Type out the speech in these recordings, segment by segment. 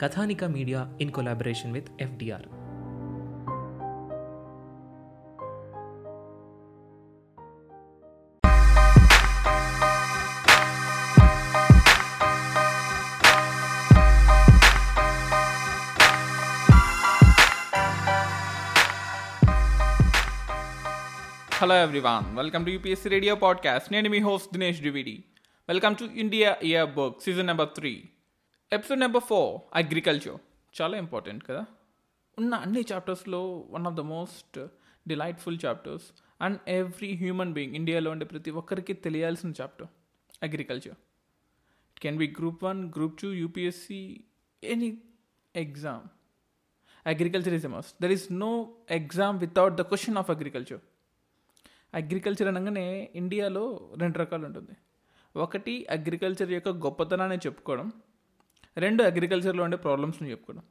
Kathanika Media in collaboration with FDR. Hello everyone, welcome to UPSC Radio Podcast. Name me host Dinesh Dwivedi. Welcome to India Yearbook Season Number 3. Episode number four agriculture చాలా important కదా? ఉన్న అన్ని చాప్టర్స్లో one of the most delightful chapters and every human being ఇండియాలో ఉండే ప్రతి ఒక్కరికి తెలియాల్సిన chapter agriculture it can be group one group two UPSC any exam agriculture is a must there is no exam without the question of agriculture agriculture అనగానే ఇండియాలో రెండు రకాలు ఉంటుంది. ఒకటి అగ్రికల్చర్ యొక్క గొప్పతనాన్ని చెప్పుకోవడం రెండు అగ్రికల్చర్లో ఉండే ప్రాబ్లమ్స్ని చెప్పుకోవడం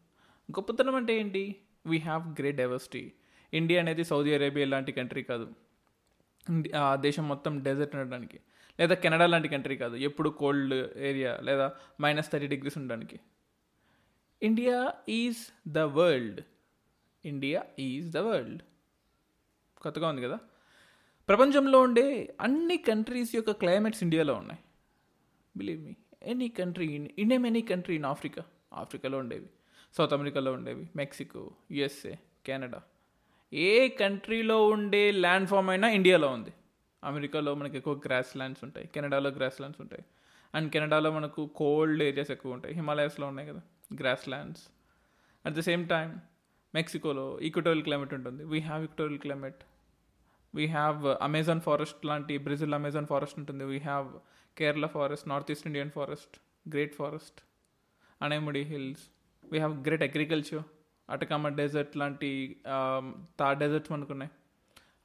గొప్పతనం అంటే ఏంటి? We have great diversity India అనేది సౌదీ అరేబియా లాంటి కంట్రీ కాదు. ఆ దేశం మొత్తం డెజర్ట్ ఉండడానికి. లేదా కెనడా లాంటి కంట్రీ కాదు. ఎప్పుడు కోల్డ్ ఏరియా లేదా మైనస్ థర్టీ డిగ్రీస్ ఉండడానికి. India is the world India is the world కొత్తగా ఉంది కదా? ప్రపంచంలో ఉండే అన్ని కంట్రీస్ యొక్క క్లైమేట్స్ ఇండియాలో ఉన్నాయి. Believe me any country in um any country in Africa ఆఫ్రికాలో ఉండేవి. సౌత్ అమెరికాలో ఉండేవి. మెక్సికో యుఎస్ఏ కెనడా ఏ కంట్రీలో ఉండే ల్యాండ్ ఫామ్ అయినా ఇండియాలో ఉంది. అమెరికాలో మనకి ఎక్కువ గ్రాస్ ల్యాండ్స్ ఉంటాయి. కెనడాలో గ్రాస్ ల్యాండ్స్ ఉంటాయి. అండ్ కెనడాలో మనకు కోల్డ్ ఏరియాస్ ఎక్కువ ఉంటాయి. హిమాలయస్లో ఉన్నాయి కదా. Grass lands at the same time మెక్సికోలో equatorial climate ఉంటుంది. We have equatorial climate we have Amazon forest లాంటి బ్రెజిల్ అమెజాన్ ఫారెస్ట్ ఉంటుంది. We have Kerala forest north east Indian forest great forest Anamudi hills we have great agriculture Atacama desert లాంటి third deserts మనకు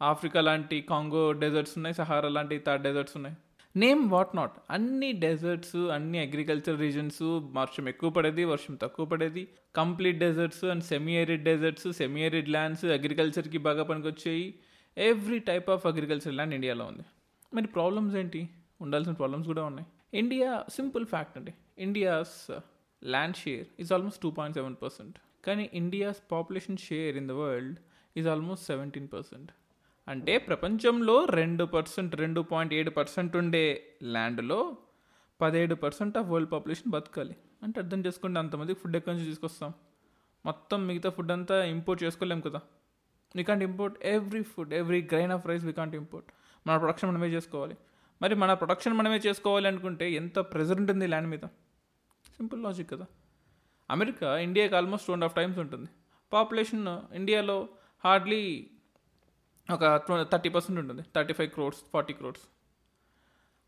Africa లాంటి Congo deserts ఉన్నాయి. Sahara లాంటి third deserts ఉన్నాయి. Name what not అన్ని deserts అన్ని agriculture regions వర్షం ఎక్కువ పడేది వర్షం తక్కువ పడేది. Complete deserts and semi arid deserts semi arid lands అగ్రికల్చర్కి బాగా పనికొచ్చాయి. Every type of agriculture land ఇండియాలో ఉంది. మరి ప్రాబ్లమ్స్ ఏంటి? ఉండాల్సిన ప్రాబ్లమ్స్ కూడా ఉన్నాయి. ఇండియా సింపుల్ ఫ్యాక్ట్ అండి. India's land share is almost two point seven percent కానీ India's population share in the world is almost seventeen percent అంటే ప్రపంచంలో రెండు పర్సెంట్ రెండు పాయింట్ ఏడు పర్సెంట్ ఉండే ల్యాండ్లో పదిహేడు పర్సెంట్ ఆఫ్ వరల్డ్ పాపులేషన్ బతకాలి. అంటే అర్థం చేసుకుంటే అంతమందికి ఫుడ్ ఎక్కడి నుంచి తీసుకొస్తాం? మొత్తం మిగతా ఫుడ్ అంతా ఇంపోర్ట్ చేసుకోలేము కదా. We can't import every food every grain of rice we can't import మన ప్రొడక్షన్ మనమే చేసుకోవాలి. మరి మన ప్రొడక్షన్ మనమే చేసుకోవాలి అనుకుంటే ఎంత ప్రెజర్ ఉంటుంది ల్యాండ్ మీద? సింపుల్ లాజిక్ కదా. అమెరికా ఇండియాకి almost two and half times ఉంటుంది. పాపులేషన్ ఇండియాలో హార్డ్లీ ఒక థర్టీ పర్సెంట్ ఉంటుంది. Thirty five crores forty crores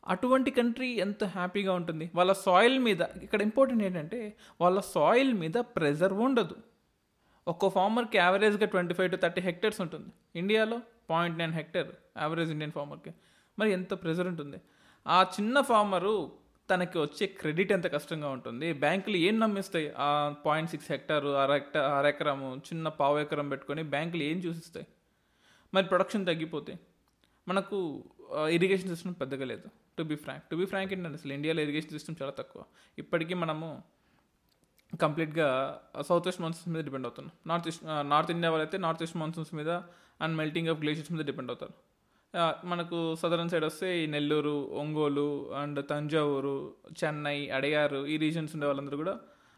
అటువంటి కంట్రీ ఎంత హ్యాపీగా ఉంటుంది? వాళ్ళ సాయిల్ మీద ఇక్కడ ఇంపార్టెంట్ ఏంటంటే వాళ్ళ సాయిల్ మీద ప్రెజర్ ఉండదు. ఒక్కో ఫార్మర్కి యావరేజ్గా twenty five to thirty hectares ఉంటుంది. ఇండియాలో point nine hectare average Indian ఫార్మర్కి. మరి ఎంత ప్రెజర్ ఉంటుంది? ఆ చిన్న ఫార్మరు తనకి వచ్చే క్రెడిట్ ఎంత కష్టంగా ఉంటుంది? బ్యాంకులు ఏం నమ్మిస్తాయి? ఆ పాయింట్ సిక్స్ హెక్టారు అర హెక్టర్ అర ఎకరము చిన్న పావు ఎకరం పెట్టుకొని బ్యాంకులు ఏం చూసిస్తాయి? మరి ప్రొడక్షన్ తగ్గిపోతే మనకు ఇరిగేషన్ సిస్టమ్ పెద్దగా లేదు. To be frank to be frank ఏంటంటే అసలు ఇండియాలో ఇరిగేషన్ సిస్టమ్ చాలా తక్కువ. ఇప్పటికీ మనము కంప్లీట్గా సౌత్ వెస్ట్ మాన్సూన్స్ మీద డిపెండ్ అవుతున్నాం. నార్త్ ఈస్ట్ నార్త్ ఇండియా వాళ్ళైతే నార్త్ ఈస్ట్ మాన్సూన్స్ మీద అండ్ మెల్టింగ్ ఆఫ్ గ్లేషియర్స్ మీద డిపెండ్ అవుతారు. మనకు సదరన్ సైడ్ వస్తే ఈ నెల్లూరు ఒంగోలు అండ్ తంజావూరు చెన్నై అడయారు ఈ రీజన్స్ ఉండే వాళ్ళందరూ కూడా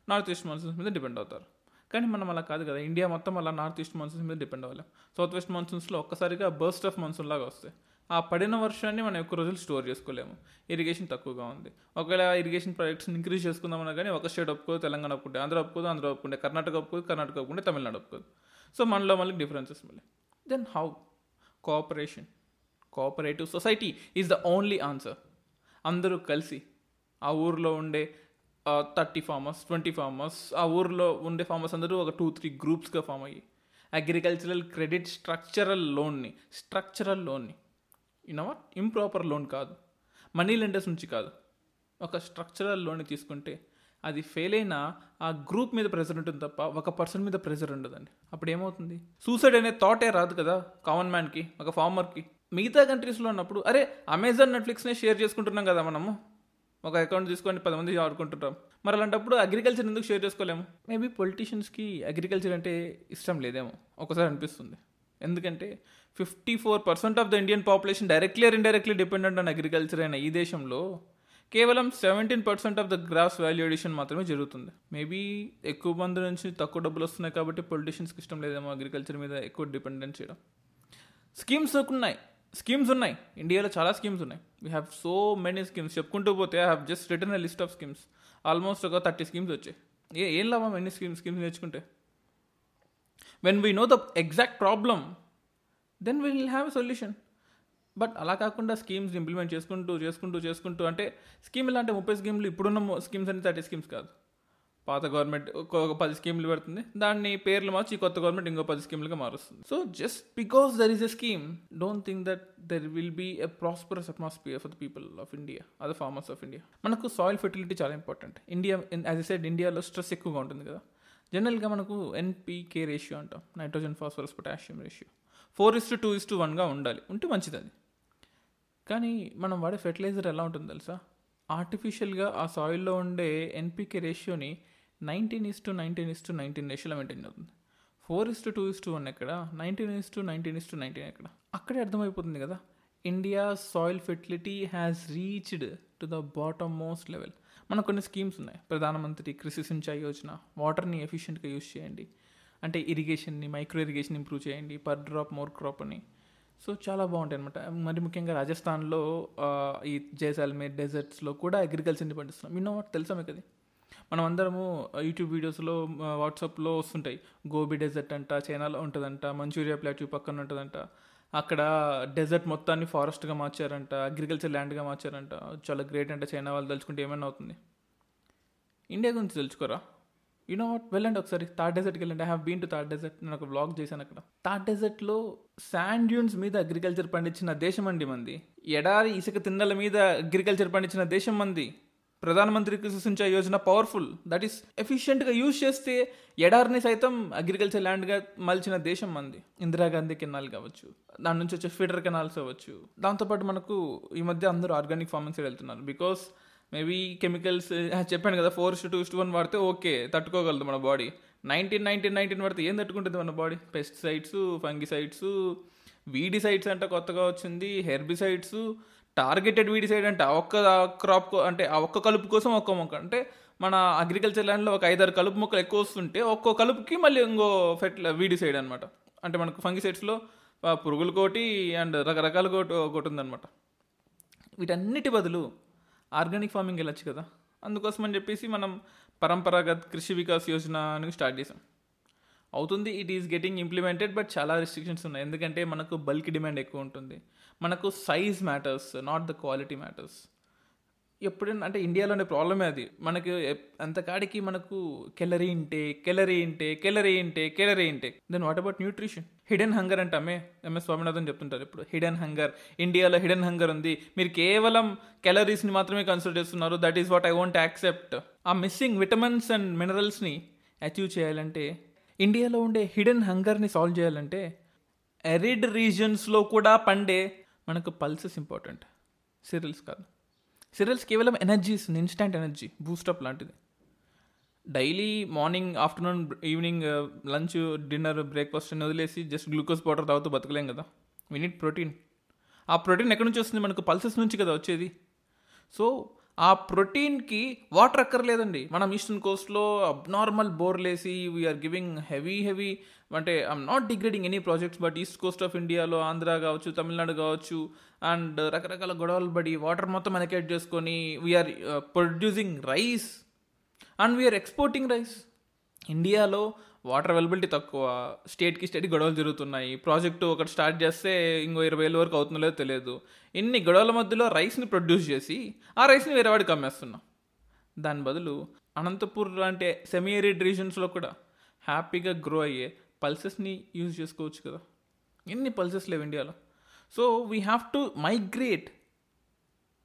నార్త్ ఈస్ట్ మాన్సూన్స్ మీద డిపెండ్ అవుతారు. కానీ మనం అలా కాదు కదా ఇండియా మొత్తం అలా నార్త్ ఈస్ట్ మాన్సూన్స్ మీద డిపెండ్ అవ్వాలి. సౌత్ వెస్ట్ మాన్సూన్స్లో ఒక్కసారిగా బర్స్ట్ ఆఫ్ మాన్సూన్ లాగా వస్తాయి. ఆ పడిన వర్షాన్ని మనం ఎక్కువ రోజులు స్టోర్ చేసుకోలేము. ఇరిగేషన్ తక్కువగా ఉంది. ఒకవేళ ఇరిగేషన్ ప్రాజెక్ట్స్ని ఇంక్రీజ్ చేసుకుందామన్నా కానీ ఒక స్టేట్ ఒప్పుకోదు తెలంగాణ ఒప్పుకుంటే ఆంధ్ర ఒప్పుకోదు ఆంధ్ర ఒప్పుకుంటే కర్ణాటక ఒప్పుకోదు కర్ణాటక ఒప్పుకుంటే తమిళనాడు ఒప్పుకోదు. సో మనలో మళ్ళీ డిఫరెన్సెస్ మళ్ళీ. Then how cooperation cooperative society is the only answer అందరూ కలిసి ఆ ఊర్లో ఉండే థర్టీ ఫార్మర్స్ ట్వంటీ ఫార్మర్స్ ఆ ఊర్లో ఉండే ఫార్మర్స్ అందరూ ఒక టూ త్రీ గ్రూప్స్గా ఫామ్ అయ్యి అగ్రికల్చరల్ క్రెడిట్ స్ట్రక్చరల్ లోన్ని స్ట్రక్చరల్ లోన్ని యూనో ఇంప్రాపర్ లోన్ కాదు. మనీ లెండర్స్ నుంచి కాదు. ఒక స్ట్రక్చరల్ లోన్ తీసుకుంటే అది ఫెయిల్ అయినా ఆ గ్రూప్ మీద ప్రెజర్ ఉంటుంది తప్ప ఒక పర్సన్ మీద ప్రెజర్ ఉండదండి. అప్పుడు ఏమవుతుంది? సూసైడ్ అనే థాటే రాదు కదా కామన్ మ్యాన్కి ఒక ఫార్మర్కి మిగతా కంట్రీస్లో ఉన్నప్పుడు అరే అమెజాన్ నెట్ఫ్లిక్స్నే షేర్ చేసుకుంటున్నాం కదా మనము. ఒక అకౌంట్ తీసుకొని పది మంది ఆడుకుంటుంటాం. మరి అలాంటప్పుడు అగ్రికల్చర్ ఎందుకు షేర్ చేసుకోలేము? మేబీ పొలిటీషియన్స్కి అగ్రికల్చర్ అంటే ఇష్టం లేదేమో. ఒకసారి అనిపిస్తుంది. ఎందుకంటే fifty four percent of the Indian population directly or indirectly dependent on agriculture అయిన ఈ దేశంలో కేవలం seventeen percent of the gross value addition మాత్రమే జరుగుతుంది. మేబీ ఎక్కువ మంది నుంచి తక్కువ డబ్బులు వస్తున్నాయి కాబట్టి పొలిటీషియన్స్కి ఇష్టం లేదేమో అగ్రికల్చర్ మీద ఎక్కువ డిపెండెంట్ చేయడం. స్కీమ్స్ ఉన్నాయి. స్కీమ్స్ ఉన్నాయి. ఇండియాలో చాలా స్కీమ్స్ ఉన్నాయి. We have so many schemes చెప్పుకుంటూ పోతే I have just written a list of schemes almost ఒక థర్టీ స్కీమ్స్ వచ్చాయి. ఏ ఏం లాభం ఎన్ని స్కీమ్స్ స్కీమ్స్ నేర్చుకుంటే? When we know the exact problem then will have a solution but అలా కాకుండా స్కీమ్స్ ఇంప్లిమెంట్ చేసుకుంటూ చేసుకుంటూ చేసుకుంటూ అంటే స్కీమ్ ఎలా అంటే ముప్పై స్కీమ్లు ఇప్పుడున్న స్కీమ్స్ అంటే థర్టీ స్కీమ్స్ కాదు. పాత గవర్నమెంట్ ఒక పది స్కీమ్లు పెడుతుంది. దాన్ని పేర్లు మార్చి కొత్త గవర్నమెంట్ ఇంకో పది స్కీమ్లుగా మారుస్తుంది. So just because there is a scheme don't think that there will be a prosperous atmosphere for the people of India other farmers of India మనకు సాయిల్ ఫెర్టిలిటీ చాలా important India as a side ఇండియాలో stress ఎక్కువగా ఉంటుంది కదా. జనరల్గా మనకు NPK ratio అంటాం. Nitrogen phosphorus potassium ratio four is to two is to వన్గా ఉండాలి. ఉంటే మంచిది అది కానీ మనం వాడే ఫెర్టిలైజర్ ఎలా ఉంటుంది తెలుసా? ఆర్టిఫిషియల్గా ఆ సాయిల్లో ఉండే NPK రేషియోని nineteen is to nineteen is to nineteen రేషియోలో మెయింటైన్ అవుతుంది. Four is to two is to one ఎక్కడ? Nineteen is to nineteen is to nineteen ఎక్కడ? అక్కడే అర్థమైపోతుంది కదా. India soil fertility has reached to the bottom most level మనకు కొన్ని schemes ఉన్నాయి. ప్రధానమంత్రి కృషి సించాయి యోజన వాటర్ని ఎఫిషియెంట్గా యూజ్ చేయండి. అంటే ఇరిగేషన్ని మైక్రో ఇరిగేషన్ ఇంప్రూవ్ చేయండి పర్ డ్రాప్ మోర్ క్రాప్ అని. సో చాలా బాగుంటాయి అనమాట మరి ముఖ్యంగా రాజస్థాన్లో ఈ జైసాల్మేర్ డెజర్ట్స్లో కూడా అగ్రికల్చర్ని పండిస్తున్నాం. విన్నో వాట్ తెలుసా మీకు అది? మనం అందరము యూట్యూబ్ వీడియోస్లో వాట్సాప్లో వస్తుంటాయి. గోబీ డెజర్ట్ అంట చైనాలో ఉంటుందంట మంచూరియా ప్లాట్యూ పక్కన ఉంటుందంట. అక్కడ డెజర్ట్ మొత్తాన్ని ఫారెస్ట్గా మార్చారంట అగ్రికల్చర్ ల్యాండ్గా మార్చారంట. చాలా గ్రేట్ అంటే చైనా వాళ్ళు తలుచుకుంటే ఏమైనా అవుతుంది? ఇండియా గురించి తెలుసుకోరా యూనో వాట్ వెళ్ళండి ఒకసారి. థర్డ్ డెజర్ట్కి వెళ్ళండి. I have been to third desert నేను ఒక బ్లాగ్ చేశాను అక్కడ. థర్డ్ డెజర్ట్లో శాండ్ డ్యూన్స్ మీద అగ్రికల్చర్ పండించిన దేశం అండి మంది. ఎడారి ఇసుక తిన్నెల మీద అగ్రికల్చర్ పండించిన దేశం మంది. Pradhan Mantri Krishi Yojana powerful that is ఎఫిషియెంట్గా use చేస్తే ఎడారిని సైతం అగ్రికల్చర్ ల్యాండ్గా మలిచిన దేశం మంది ఇందిరాగాంధీ కెనాల్ కావచ్చు దాని నుంచి వచ్చే ఫీడర్ కెనాల్స్ అవ్వచ్చు దాంతోపాటు మనకు ఈ మధ్య అందరూ ఆర్గానిక్ ఫార్మింగ్ సైడ్ వెళ్తున్నారు. బికాస్ మేబీ కెమికల్స్ చెప్పాను కదా four two is to one వాడితే ఓకే తట్టుకోగలదు మన బాడీ నైన్టీన్ నైన్టీన్ నైన్టీన్ పడితే ఏం తట్టుకుంటుంది మన బాడీ పెస్టిసైడ్స్ ఫంగిసైడ్స్ వీడిసైడ్స్ అంటే కొత్తగా వచ్చింది హెర్బిసైడ్స్ టార్గెటెడ్ వీడిసైడ్ అంటే ఆ ఒక్క క్రాప్ అంటే ఆ ఒక్క కలుపు కోసం ఒక్క మొక్క. అంటే మన అగ్రికల్చర్ ల్యాండ్లో ఒక ఐదారు కలుపు మొక్కలు ఎక్కువ వస్తుంటే ఒక్కో కలుపుకి మళ్ళీ ఇంకో ఫెర్టిల వీడిసైడ్ అనమాట అంటే మనకు ఫంగిసైడ్స్లో పురుగుల కోటి అండ్ రకరకాల కోటి ఒకటి ఉందన్నమాట. వీటన్నిటి బదులు ఆర్గానిక్ ఫార్మింగ్ వెళ్ళొచ్చు కదా. అందుకోసం అని చెప్పేసి మనం పరంపరాగత్ కృషి వికాస్ యోజన అని స్టార్ట్ చేసాం. అవుతుంది it is getting implemented but చాలా రిస్ట్రిక్షన్స్ ఉన్నాయి. ఎందుకంటే మనకు బల్క్ డిమాండ్ ఎక్కువ ఉంటుంది. మనకు size matters not the quality matters ఎప్పుడైనా అంటే ఇండియాలోనే ప్రాబ్లమే అది. మనకు అంతకాడికి మనకు కెలరీ ఇంటే కెలరీ ఇంటే కెలరీ ఇంటే కెలరీ ఇంటే then what about nutrition hidden hunger అంటామే MS Swaminathan చెప్తుంటారు ఇప్పుడు. హిడెన్ హంగర్ ఇండియాలో హిడెన్ హంగర్ ఉంది. మీరు కేవలం కెలరీస్ని మాత్రమే కన్సిడర్ చేస్తున్నారు. That is what I want accept ఆ మిస్సింగ్ విటమిన్స్ అండ్ మినరల్స్ని అచీవ్ చేయాలంటే ఇండియాలో ఉండే హిడెన్ హంగర్ని సాల్వ్ చేయాలంటే ఎరిడ్ రీజన్స్లో కూడా పండే మనకు పల్సెస్ ఇంపార్టెంట్. సిరియల్స్ కాదు. సిరియల్స్ కేవలం ఎనర్జీ ఇస్తుంది ఇన్స్టాంట్ ఎనర్జీ బూస్టప్ లాంటిది. Daily morning afternoon evening lunch dinner breakfast అని వదిలేసి జస్ట్ గ్లూకోజ్ పౌడర్ తాగుతూ బతకలేం కదా. వీ నీట్ ప్రోటీన్ ఆ ప్రోటీన్ ఎక్కడి నుంచి వస్తుంది? మనకు పల్సెస్ నుంచి కదా వచ్చేది. సో ఆ ప్రోటీన్కి వాటర్ అక్కర్లేదండి. మనం ఈస్టర్న్ కోస్ట్లో అబ్నార్మల్ బోర్లేసి వీఆర్ గివింగ్ హెవీ హెవీ అంటే I'm not degrading any projects but east coast of ఇండియాలో ఆంధ్ర కావచ్చు తమిళనాడు కావచ్చు అండ్ రకరకాల గొడవలు పడి వాటర్ మొత్తం అలకేట్ చేసుకొని we're producing rice and we're exporting rice ఇండియాలో వాటర్ అవైలబిలిటీ తక్కువ స్టేట్కి స్టేట్ గొడవలు జరుగుతున్నాయి ప్రాజెక్టు ఒకటి స్టార్ట్ చేస్తే ఇంకో ఇరవై వేల వరకు అవుతుందో లేదో తెలియదు. ఇన్ని గొడవల మధ్యలో రైస్ని ప్రొడ్యూస్ చేసి ఆ రైస్ని వేరే వాడికి అమ్మేస్తున్నాం. దాని బదులు అనంతపూర్ లాంటి సెమీ ఏరిడ్ రీజన్స్లో కూడా హ్యాపీగా గ్రో అయ్యే పల్సెస్ని యూజ్ చేసుకోవచ్చు కదా. ఎన్ని పల్సెస్ లేవు ఇండియాలో. So we have to migrate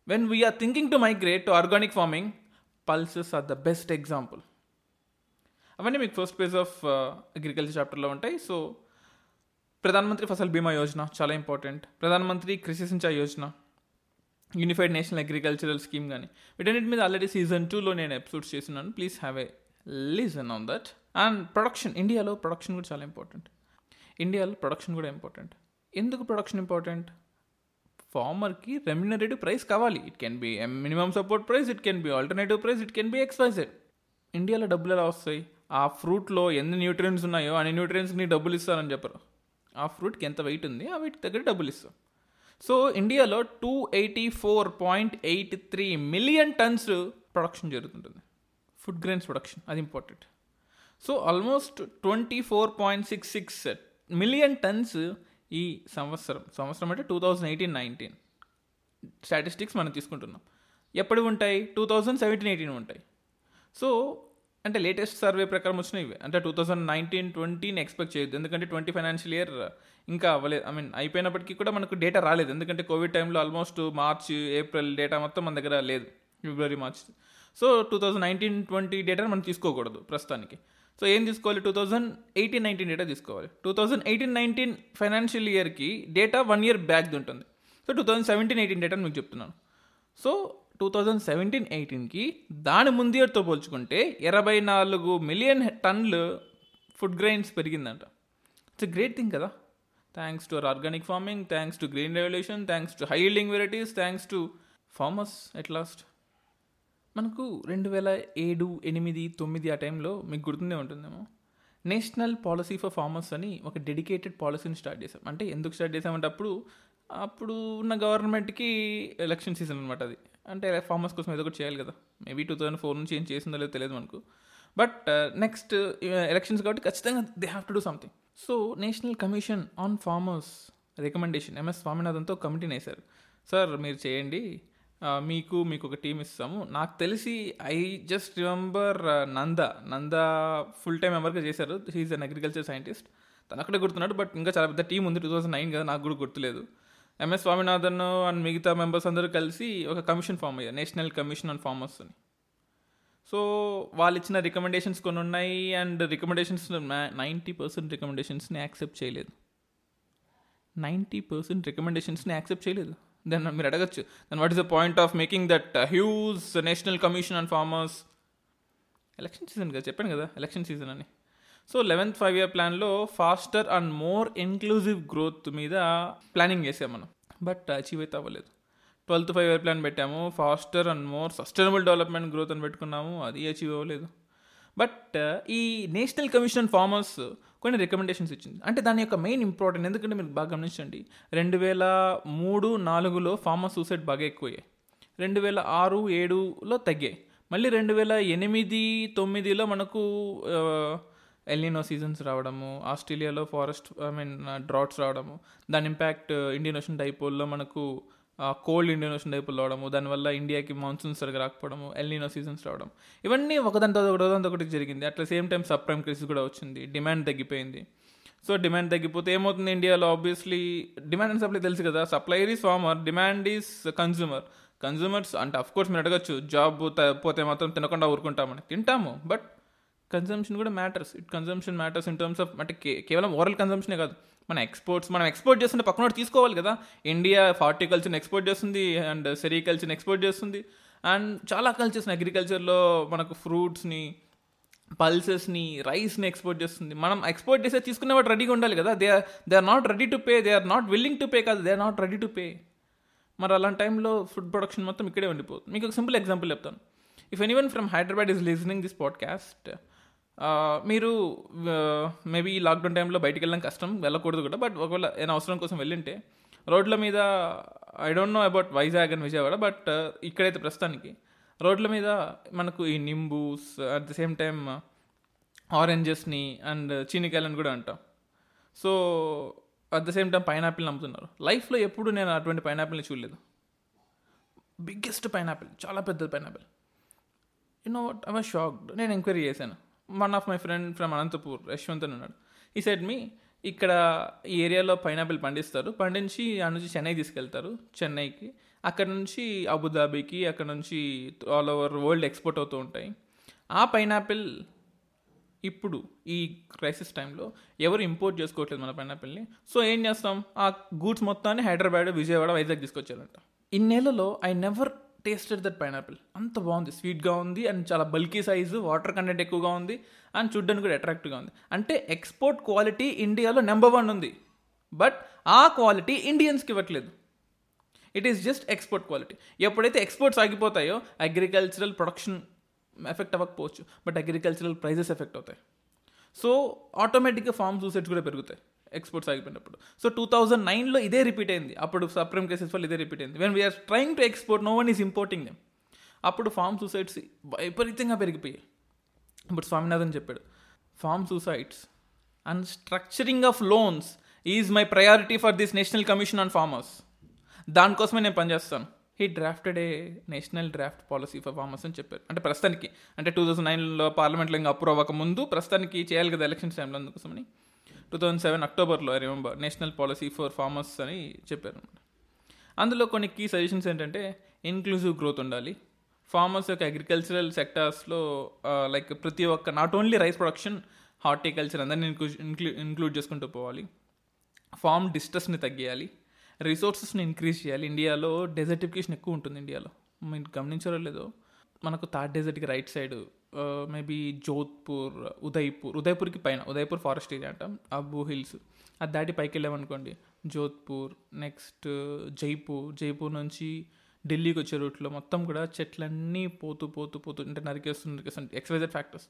when we're thinking to migrate to organic farming pulses are the best example అవన్నీ మీకు ఫస్ట్ పేజ్ ఆఫ్ అగ్రికల్చర్ చాప్టర్లో ఉంటాయి. సో ప్రధానమంత్రి ఫసల్ బీమా యోజన చాలా important Pradhanmantri Krishi Sinchayee Yojana unified national agricultural scheme కానీ వీటన్నిటి మీద ఆల్రెడీ సీజన్ టూలో నేను ఎపిసోడ్స్ చేస్తున్నాను. Please have a listen on that and production ఇండియాలో ప్రొడక్షన్ కూడా చాలా ఇంపార్టెంట్ ఇండియాలో ప్రొడక్షన్ కూడా ఇంపార్టెంట్ ఎందుకు ప్రొడక్షన్ ఇంపార్టెంట్ ఫార్మర్కి రెమ్యునరేటివ్ ప్రైస్ కావాలి. It can be minimum support price it can be alternative price it can be XYZ ఇండియాలో డబ్బులు ఎలా వస్తాయి? ఆ ఫ్రూట్లో ఎన్ని న్యూట్రియన్స్ ఉన్నాయో అన్ని న్యూట్రియన్స్కి నీ డబ్బులు ఇస్తారని చెప్పరు. ఆ ఫ్రూట్కి ఎంత వెయిట్ ఉంది ఆ వెయిట్ దగ్గర డబ్బులు ఇస్తాం సో ఇండియాలో two eighty four point eight three million tons production జరుగుతుంటుంది. ఫుడ్ గ్రెయిన్స్ ప్రొడక్షన్ అది important so almost twenty four point six six million tons ఈ సంవత్సరం. సంవత్సరం అంటే two thousand eighteen nineteen statistics మనం తీసుకుంటున్నాం. ఎప్పటి ఉంటాయి? టూ థౌజండ్ సెవెంటీన్ ఎయిటీన్ ఉంటాయి. సో అంటే లేటెస్ట్ సర్వే ప్రకారం వచ్చినవి. అంటే టూ థౌజండ్ నైన్టీన్ ట్వంటీని ఎక్స్పెక్ట్ చేయొద్దు. ఎందుకంటే ట్వంటీ ఫైనాన్షియల్ ఇయర్ ఇంకా అవ్వలేదు. ఐ మీన్ అయిపోయినప్పటికీ కూడా మనకు డేటా రాలేదు. ఎందుకంటే కోవిడ్ టైంలో ఆల్మోస్ట్ మార్చ్ ఏప్రిల్ డేటా మొత్తం మన దగ్గర లేదు. February March so two thousand nineteen twenty data మనం తీసుకోకూడదు ప్రస్తుతానికి. సో ఏం తీసుకోవాలి? Two thousand eighteen nineteen data తీసుకోవాలి. Two thousand eighteen nineteen financial ఇయర్కి డేటా వన్ ఇయర్ బ్యాక్ది ఉంటుంది. So two thousand seventeen eighteen data మీకు చెప్తున్నాను. సో టూ థౌజండ్ సెవెంటీన్ ఎయిటీన్కి దాని ముందు ఇయర్తో పోల్చుకుంటే ఇరవై నాలుగు మిలియన్ టన్లు ఫుడ్ గ్రెయిన్స్ పెరిగిందంట. ఇట్స్ గ్రేట్ థింగ్ కదా. Thanks to organic farming thanks to green revolution thanks to high yielding varieties thanks to farmers at last మనకు రెండు వేల ఏడు ఎనిమిది తొమ్మిది ఆ టైంలో మీకు గుర్తుండే ఉంటుందేమో. నేషనల్ పాలసీ ఫర్ ఫార్మర్స్ అని ఒక డెడికేటెడ్ పాలసీని స్టార్ట్ చేసాం అంటే ఎందుకు స్టార్ట్ చేసామంటే అప్పుడు అప్పుడు ఉన్న గవర్నమెంట్కి ఎలక్షన్ సీజన్ అనమాట అది. అంటే ఫార్మర్స్ కోసం ఏదో ఒకటి చేయాలి కదా. మేబీ టూ థౌసండ్ ఫోర్ నుంచి ఏం చేసిందో లేదో తెలియదు మనకు. బట్ నెక్స్ట్ ఎలక్షన్స్ కాబట్టి ఖచ్చితంగా they have to do something so national commission on farmers recommendation MS స్వామినాథన్తో కమిటీని వేశారు సార్ మీరు చేయండి. Uh, మీకు మీకు ఒక టీం ఇస్తాము. నాకు తెలిసి I just remember Nanda Nanda full time మెంబర్గా చేశారు. హీఈస్ అన్ అగ్రికల్చర్ సైంటిస్ట్ తను అక్కడే గుర్తున్నాడు బట్ ఇంకా చాలా పెద్ద టీం ఉంది. టూ థౌసండ్ నైన్ కదా నాకు కూడా గుర్తులేదు. ఎంఎస్ స్వామినాథన్ అండ్ మిగతా మెంబర్స్ అందరూ కలిసి ఒక కమిషన్ ఫామ్ అయ్యారు. నేషనల్ కమిషన్ ఆన్ ఫార్మర్స్ అని. సో వాళ్ళు ఇచ్చిన రికమెండేషన్స్ కొన్ని ఉన్నాయి అండ్ రికమెండేషన్స్ నైంటీ పర్సెంట్ రికమెండేషన్స్ని యాక్సెప్ట్ చేయలేదు. నైంటీ పర్సెంట్ రికమెండేషన్స్ని యాక్సెప్ట్ చేయలేదు. దెన్ మీరు అడగచ్చు. Then what is the point of making that huge national commission on farmers election season కదా చెప్పాను కదా ఎలక్షన్ సీజన్ అని. సో లెవెన్త్ ఫైవ్ ఇయర్ ప్లాన్లో faster and more inclusive growth మీద ప్లానింగ్ చేసాం మనం. బట్ అచీవ్ అయితే అవ్వలేదు. ట్వెల్త్ ఫైవ్ ఇయర్ ప్లాన్ పెట్టాము. Faster and more sustainable development growth అని పెట్టుకున్నాము. అది అచీవ్ అవ్వలేదు. బట్ ఈ నేషనల్ కమిషన్ ఫార్మర్స్ కొన్ని రికమెండేషన్స్ ఇచ్చింది. అంటే దాని యొక్క మెయిన్ ఇంపార్టెంట్ ఎందుకంటే మీరు బాగా గమనించండి రెండు వేల మూడు నాలుగులో ఫార్మర్ సూసైడ్ బాగా ఎక్కువయ్యాయి. రెండు వేల ఆరు ఏడులో తగ్గాయి. మళ్ళీ రెండు వేల ఎనిమిది తొమ్మిదిలో మనకు ఎల్నినో సీజన్స్ రావడము ఆస్ట్రేలియాలో ఫారెస్ట్ ఐ మీన్ డ్రాట్స్ రావడము దాని ఇంపాక్ట్ ఇండియన్ ఓషన్ డైపోల్లో మనకు కోల్డ్ ఇండియన్ ఓషన్ డైపోల్ రావడము దానివల్ల ఇండియాకి మాన్సూన్ సరిగ్గా రాకపోవడము ఎల్నినో సీజన్స్ రావడం. ఇవన్నీ ఒకదాంతో ఒకటి ఒకటి జరిగింది. అట్లా same time sub prime crisis కూడా వచ్చింది. డిమాండ్ తగ్గిపోయింది. సో డిమాండ్ తగ్గిపోతే ఏమవుతుంది ఇండియాలో? ఆబ్వియస్లీ డిమాండ్ అండ్ సప్లై తెలుసు కదా? Supplier is farmer demand is consumer consumers అంటే అఫ్ కోర్స్ మీరు అడగచ్చు జాబ్ పోతే మాత్రం తినకుండా ఊరుకుంటామని. తింటాము బట్ కన్సంప్షన్ కూడా matters it consumption matters in terms of అంటే కేవలం ఓరల్ కన్సంప్షనే కాదు. మన ఎక్స్పోర్ట్స్ మనం ఎక్స్పోర్ట్ చేస్తుంటే పక్కన తీసుకోవాలి కదా. ఇండియా హార్టికల్చర్ని ఎక్స్పోర్ట్ చేస్తుంది అండ్ సెరికల్చర్ని ఎక్స్పోర్ట్ చేస్తుంది. అండ్ చాలా కల్చర్స్ని అగ్రికల్చర్లో మనకు ఫ్రూట్స్ని పల్సెస్ని రైస్ని ఎక్స్పోర్ట్ చేస్తుంది. మనం ఎక్స్పోర్ట్ చేసే తీసుకునేవాడు రెడీగా ఉండాలి కదా. They are they are not ready to pay they are not willing to pay కాదు. They are not ready to pay మరి అలాంటి టైంలో ఫుడ్ ప్రొడక్షన్ మొత్తం ఇక్కడే ఉండిపోతుంది. మీకు ఒక సింపుల్ ఎగ్జాంపుల్ చెప్తాను. If anyone from Hyderabad is listening this podcast మీరు మేబీ ఈ లాక్డౌన్ టైంలో బయటికి వెళ్ళడం కష్టం వెళ్ళకూడదు కూడా. బట్ ఒకవేళ ఏదైనా అవసరం కోసం వెళ్ళింటే రోడ్ల మీద I don't know about Vizag and Vijayawada but ఇక్కడైతే ప్రస్తుతానికి రోడ్ల మీద మనకు ఈ నింబూస్ అట్ ద సేమ్ టైం ఆరెంజెస్ని అండ్ చీనికాయలని కూడా అంటాం. So at the same time పైనాపిల్ని అమ్ముతున్నారు లైఫ్లో ఎప్పుడు నేను అటువంటి పైనాపిల్ని చూడలేదు. బిగ్గెస్ట్ పైనాపిల్ చాలా పెద్ద pineapple you know what I was shocked నేను ఎంక్వైరీ చేశాను. One of my friend from Anantapur Yashwant అని ఉన్నాడు. ఈ సైడ్ మీ ఇక్కడ ఈ ఏరియాలో పైనాపిల్ పండిస్తారు. పండించి ఆ నుంచి చెన్నై తీసుకెళ్తారు చెన్నైకి. అక్కడ నుంచి అబుదాబీకి అక్కడ నుంచి ఆల్ ఓవర్ వరల్డ్ ఎక్స్పోర్ట్ అవుతూ ఉంటాయి. ఆ పైనాపిల్ ఇప్పుడు ఈ క్రైసిస్ టైంలో ఎవరు ఇంపోర్ట్ చేసుకోవట్లేదు మన పైనాపిల్ని సో ఏం చేస్తాం? ఆ గూడ్స్ మొత్తాన్ని హైదరాబాద్ విజయవాడ వైజాగ్ తీసుకొచ్చారంట. ఇన్నేళ్ళలో I never tasted that pineapple అంత బాగుంది. స్వీట్గా ఉంది అండ్ చాలా బల్కీ సైజు వాటర్ కంటెంట్ ఎక్కువగా ఉంది అండ్ చూడ్డానికి కూడా అట్రాక్టివ్గా ఉంది. అంటే ఎక్స్పోర్ట్ క్వాలిటీ ఇండియాలో నెంబర్ వన్ ఉంది. బట్ ఆ క్వాలిటీ ఇండియన్స్కి ఇవ్వట్లేదు. It is just export quality ఎప్పుడైతే ఎక్స్పోర్ట్స్ ఆగిపోతాయో అగ్రికల్చరల్ ప్రొడక్షన్ ఎఫెక్ట్ అవ్వకపోవచ్చు. బట్ అగ్రికల్చరల్ ప్రైజెస్ ఎఫెక్ట్ అవుతాయి. సో ఆటోమేటిక్గా ఫార్మ్ సూసైడ్స్ కూడా పెరుగుతాయి. ఎక్స్పోర్ట్స్ ఆగిపోయినప్పుడు. సో టూ థౌజండ్ నైన్లో ఇదే రిపీట్ అయింది. అప్పుడు సప్రీం కేసెస్ వల్ల ఇదే రిపీట్ అయింది. When we're trying to export no one is importing them అప్పుడు ఫార్మ్ సూసైడ్స్ వైపరీతంగా పెరిగిపోయాయి. ఇప్పుడు స్వామినాథన్ చెప్పాడు farm suicides and structuring of loans is my priority for this national commission on farmers దానికోసమే నేను పనిచేస్తాను. He drafted a national draft policy for farmers అని చెప్పారు. అంటే ప్రస్తుతానికి. అంటే టూ థౌసండ్ నైన్లో పార్లమెంట్లో ఇంకా అప్రూవ్ అవ్వక ముందు ప్రస్తుతానికి చేయాలి కదా ఎలక్షన్స్ టైంలో అందుకోసమని. టూ థౌజండ్ సెవెన్ అక్టోబర్లో I remember national policy for farmers అని చెప్పారు అందులో కొన్ని కీ సజెషన్స్ ఏంటంటే ఇన్క్లూజివ్ గ్రోత్ ఉండాలి. ఫార్మర్స్ యొక్క అగ్రికల్చరల్ సెక్టార్స్లో లైక్ ప్రతి ఒక్క not only rice production horticulture అందరినీ ఇన్క్లూ ఇంక్లూడ్ చేసుకుంటూ పోవాలి. ఫార్మ్ డిస్ట్రెస్ని తగ్గియాలి. రిసోర్సెస్ని ఇంక్రీజ్ చేయాలి. ఇండియాలో డెజర్టిఫికేషన్ ఎక్కువ ఉంటుంది ఇండియాలో. మీరు గమనించారో లేదో? మనకు third డెజర్ట్కి right side maybe Jodhpur Udaipur ఉదయ్పూర్కి పైన ఉదయ్పూర్ ఫారెస్ట్ ఏరియా అంట అబ్బు హిల్స్. అది దాటి పైకి వెళ్ళామనుకోండి జోధ్పూర్ నెక్స్ట్ జైపూర్ జైపూర్ నుంచి ఢిల్లీకి వచ్చే రూట్లో మొత్తం కూడా చెట్లన్నీ పోతూ పోతూ పోతూ అంటే నరికేస్తుంది నరికేస్తుంది ఎక్స్వైజెడ్ ఫ్యాక్టర్స్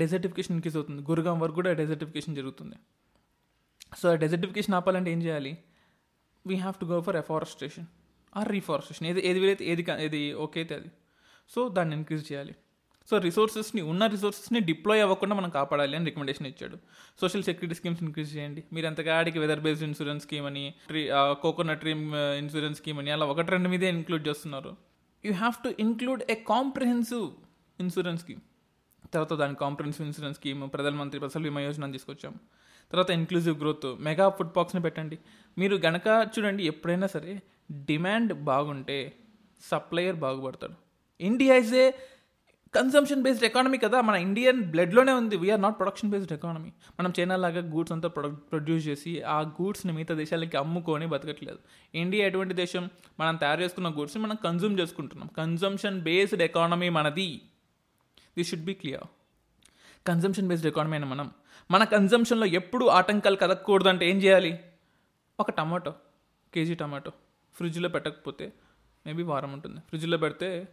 డెజర్టిఫికేషన్ ఇంక్రీజ్ అవుతుంది. గురుగాం వరకు కూడా డెజర్టిఫికేషన్ జరుగుతుంది. సో ఆ డెజర్టిఫికేషన్ ఆపాలంటే ఏం చేయాలి? We have to go for afforestation or reforestation ఏది ఏది వీలైతే ఏది ఏది ఓకే అయితే అది. సో దాన్ని ఇంక్రీజ్ చేయాలి. సో రిసోర్సెస్ని ఉన్న రిసోర్సెస్ని డిప్లాయ్ అవ్వకుండా మనం కాపాడాలి అని రికమెండేషన్ ఇచ్చాడు. సోషల్ సెక్యూరిటీ స్కీమ్స్ ఇంక్రీజ్ చేయండి. మీరు ఎంతగా ఆడికి వెదర్ బేస్డ్ ఇన్సూరెన్స్ స్కీమ్ అని tree coconut tree insurance scheme అని అలా ఒకటి రెండు మీదే ఇంక్లూడ్ చేస్తున్నారు. You have to include a comprehensive insurance scheme తర్వాత దాని కాంప్రిహెన్సివ్ ఇన్సూరెన్స్ స్కీమ్ ప్రధానమంత్రి ఫసల్ బీమా యోజన తీసుకొచ్చాం. తర్వాత ఇన్క్లూజివ్ గ్రోత్ మెగా ఫుడ్ పాక్స్ని పెట్టండి. మీరు గనక చూడండి ఎప్పుడైనా సరే డిమాండ్ బాగుంటే supplier బాగుపడతాడు. India is a consumption based economy కదా. మన ఇండియన్ బ్లడ్లోనే ఉంది. We're not production based economy మనం చైనా లాగా గూడ్స్ అంతా ప్రొడ్యూస్ చేసి ఆ గూడ్స్ని మిగతా దేశాలకి అమ్ముకొని బతకట్లేదు. ఇండియా ఎటువంటి దేశం? మనం తయారు చేసుకున్న గూడ్స్ని మనం కన్జ్యూమ్ చేసుకుంటున్నాం. కన్జంప్షన్ బేస్డ్ ఎకానమీ మనది. This should be clear consumption based economy అయిన మనం. మన కన్జంప్షన్లో ఎప్పుడు ఆటంకాలు కలగకూడదు అంటే ఏం చేయాలి? ఒక టమాటో కేజీ టమాటో ఫ్రిడ్జ్లో పెట్టకపోతే మేబీ వారం ఉంటుంది. ఫ్రిడ్జ్లో పెడితే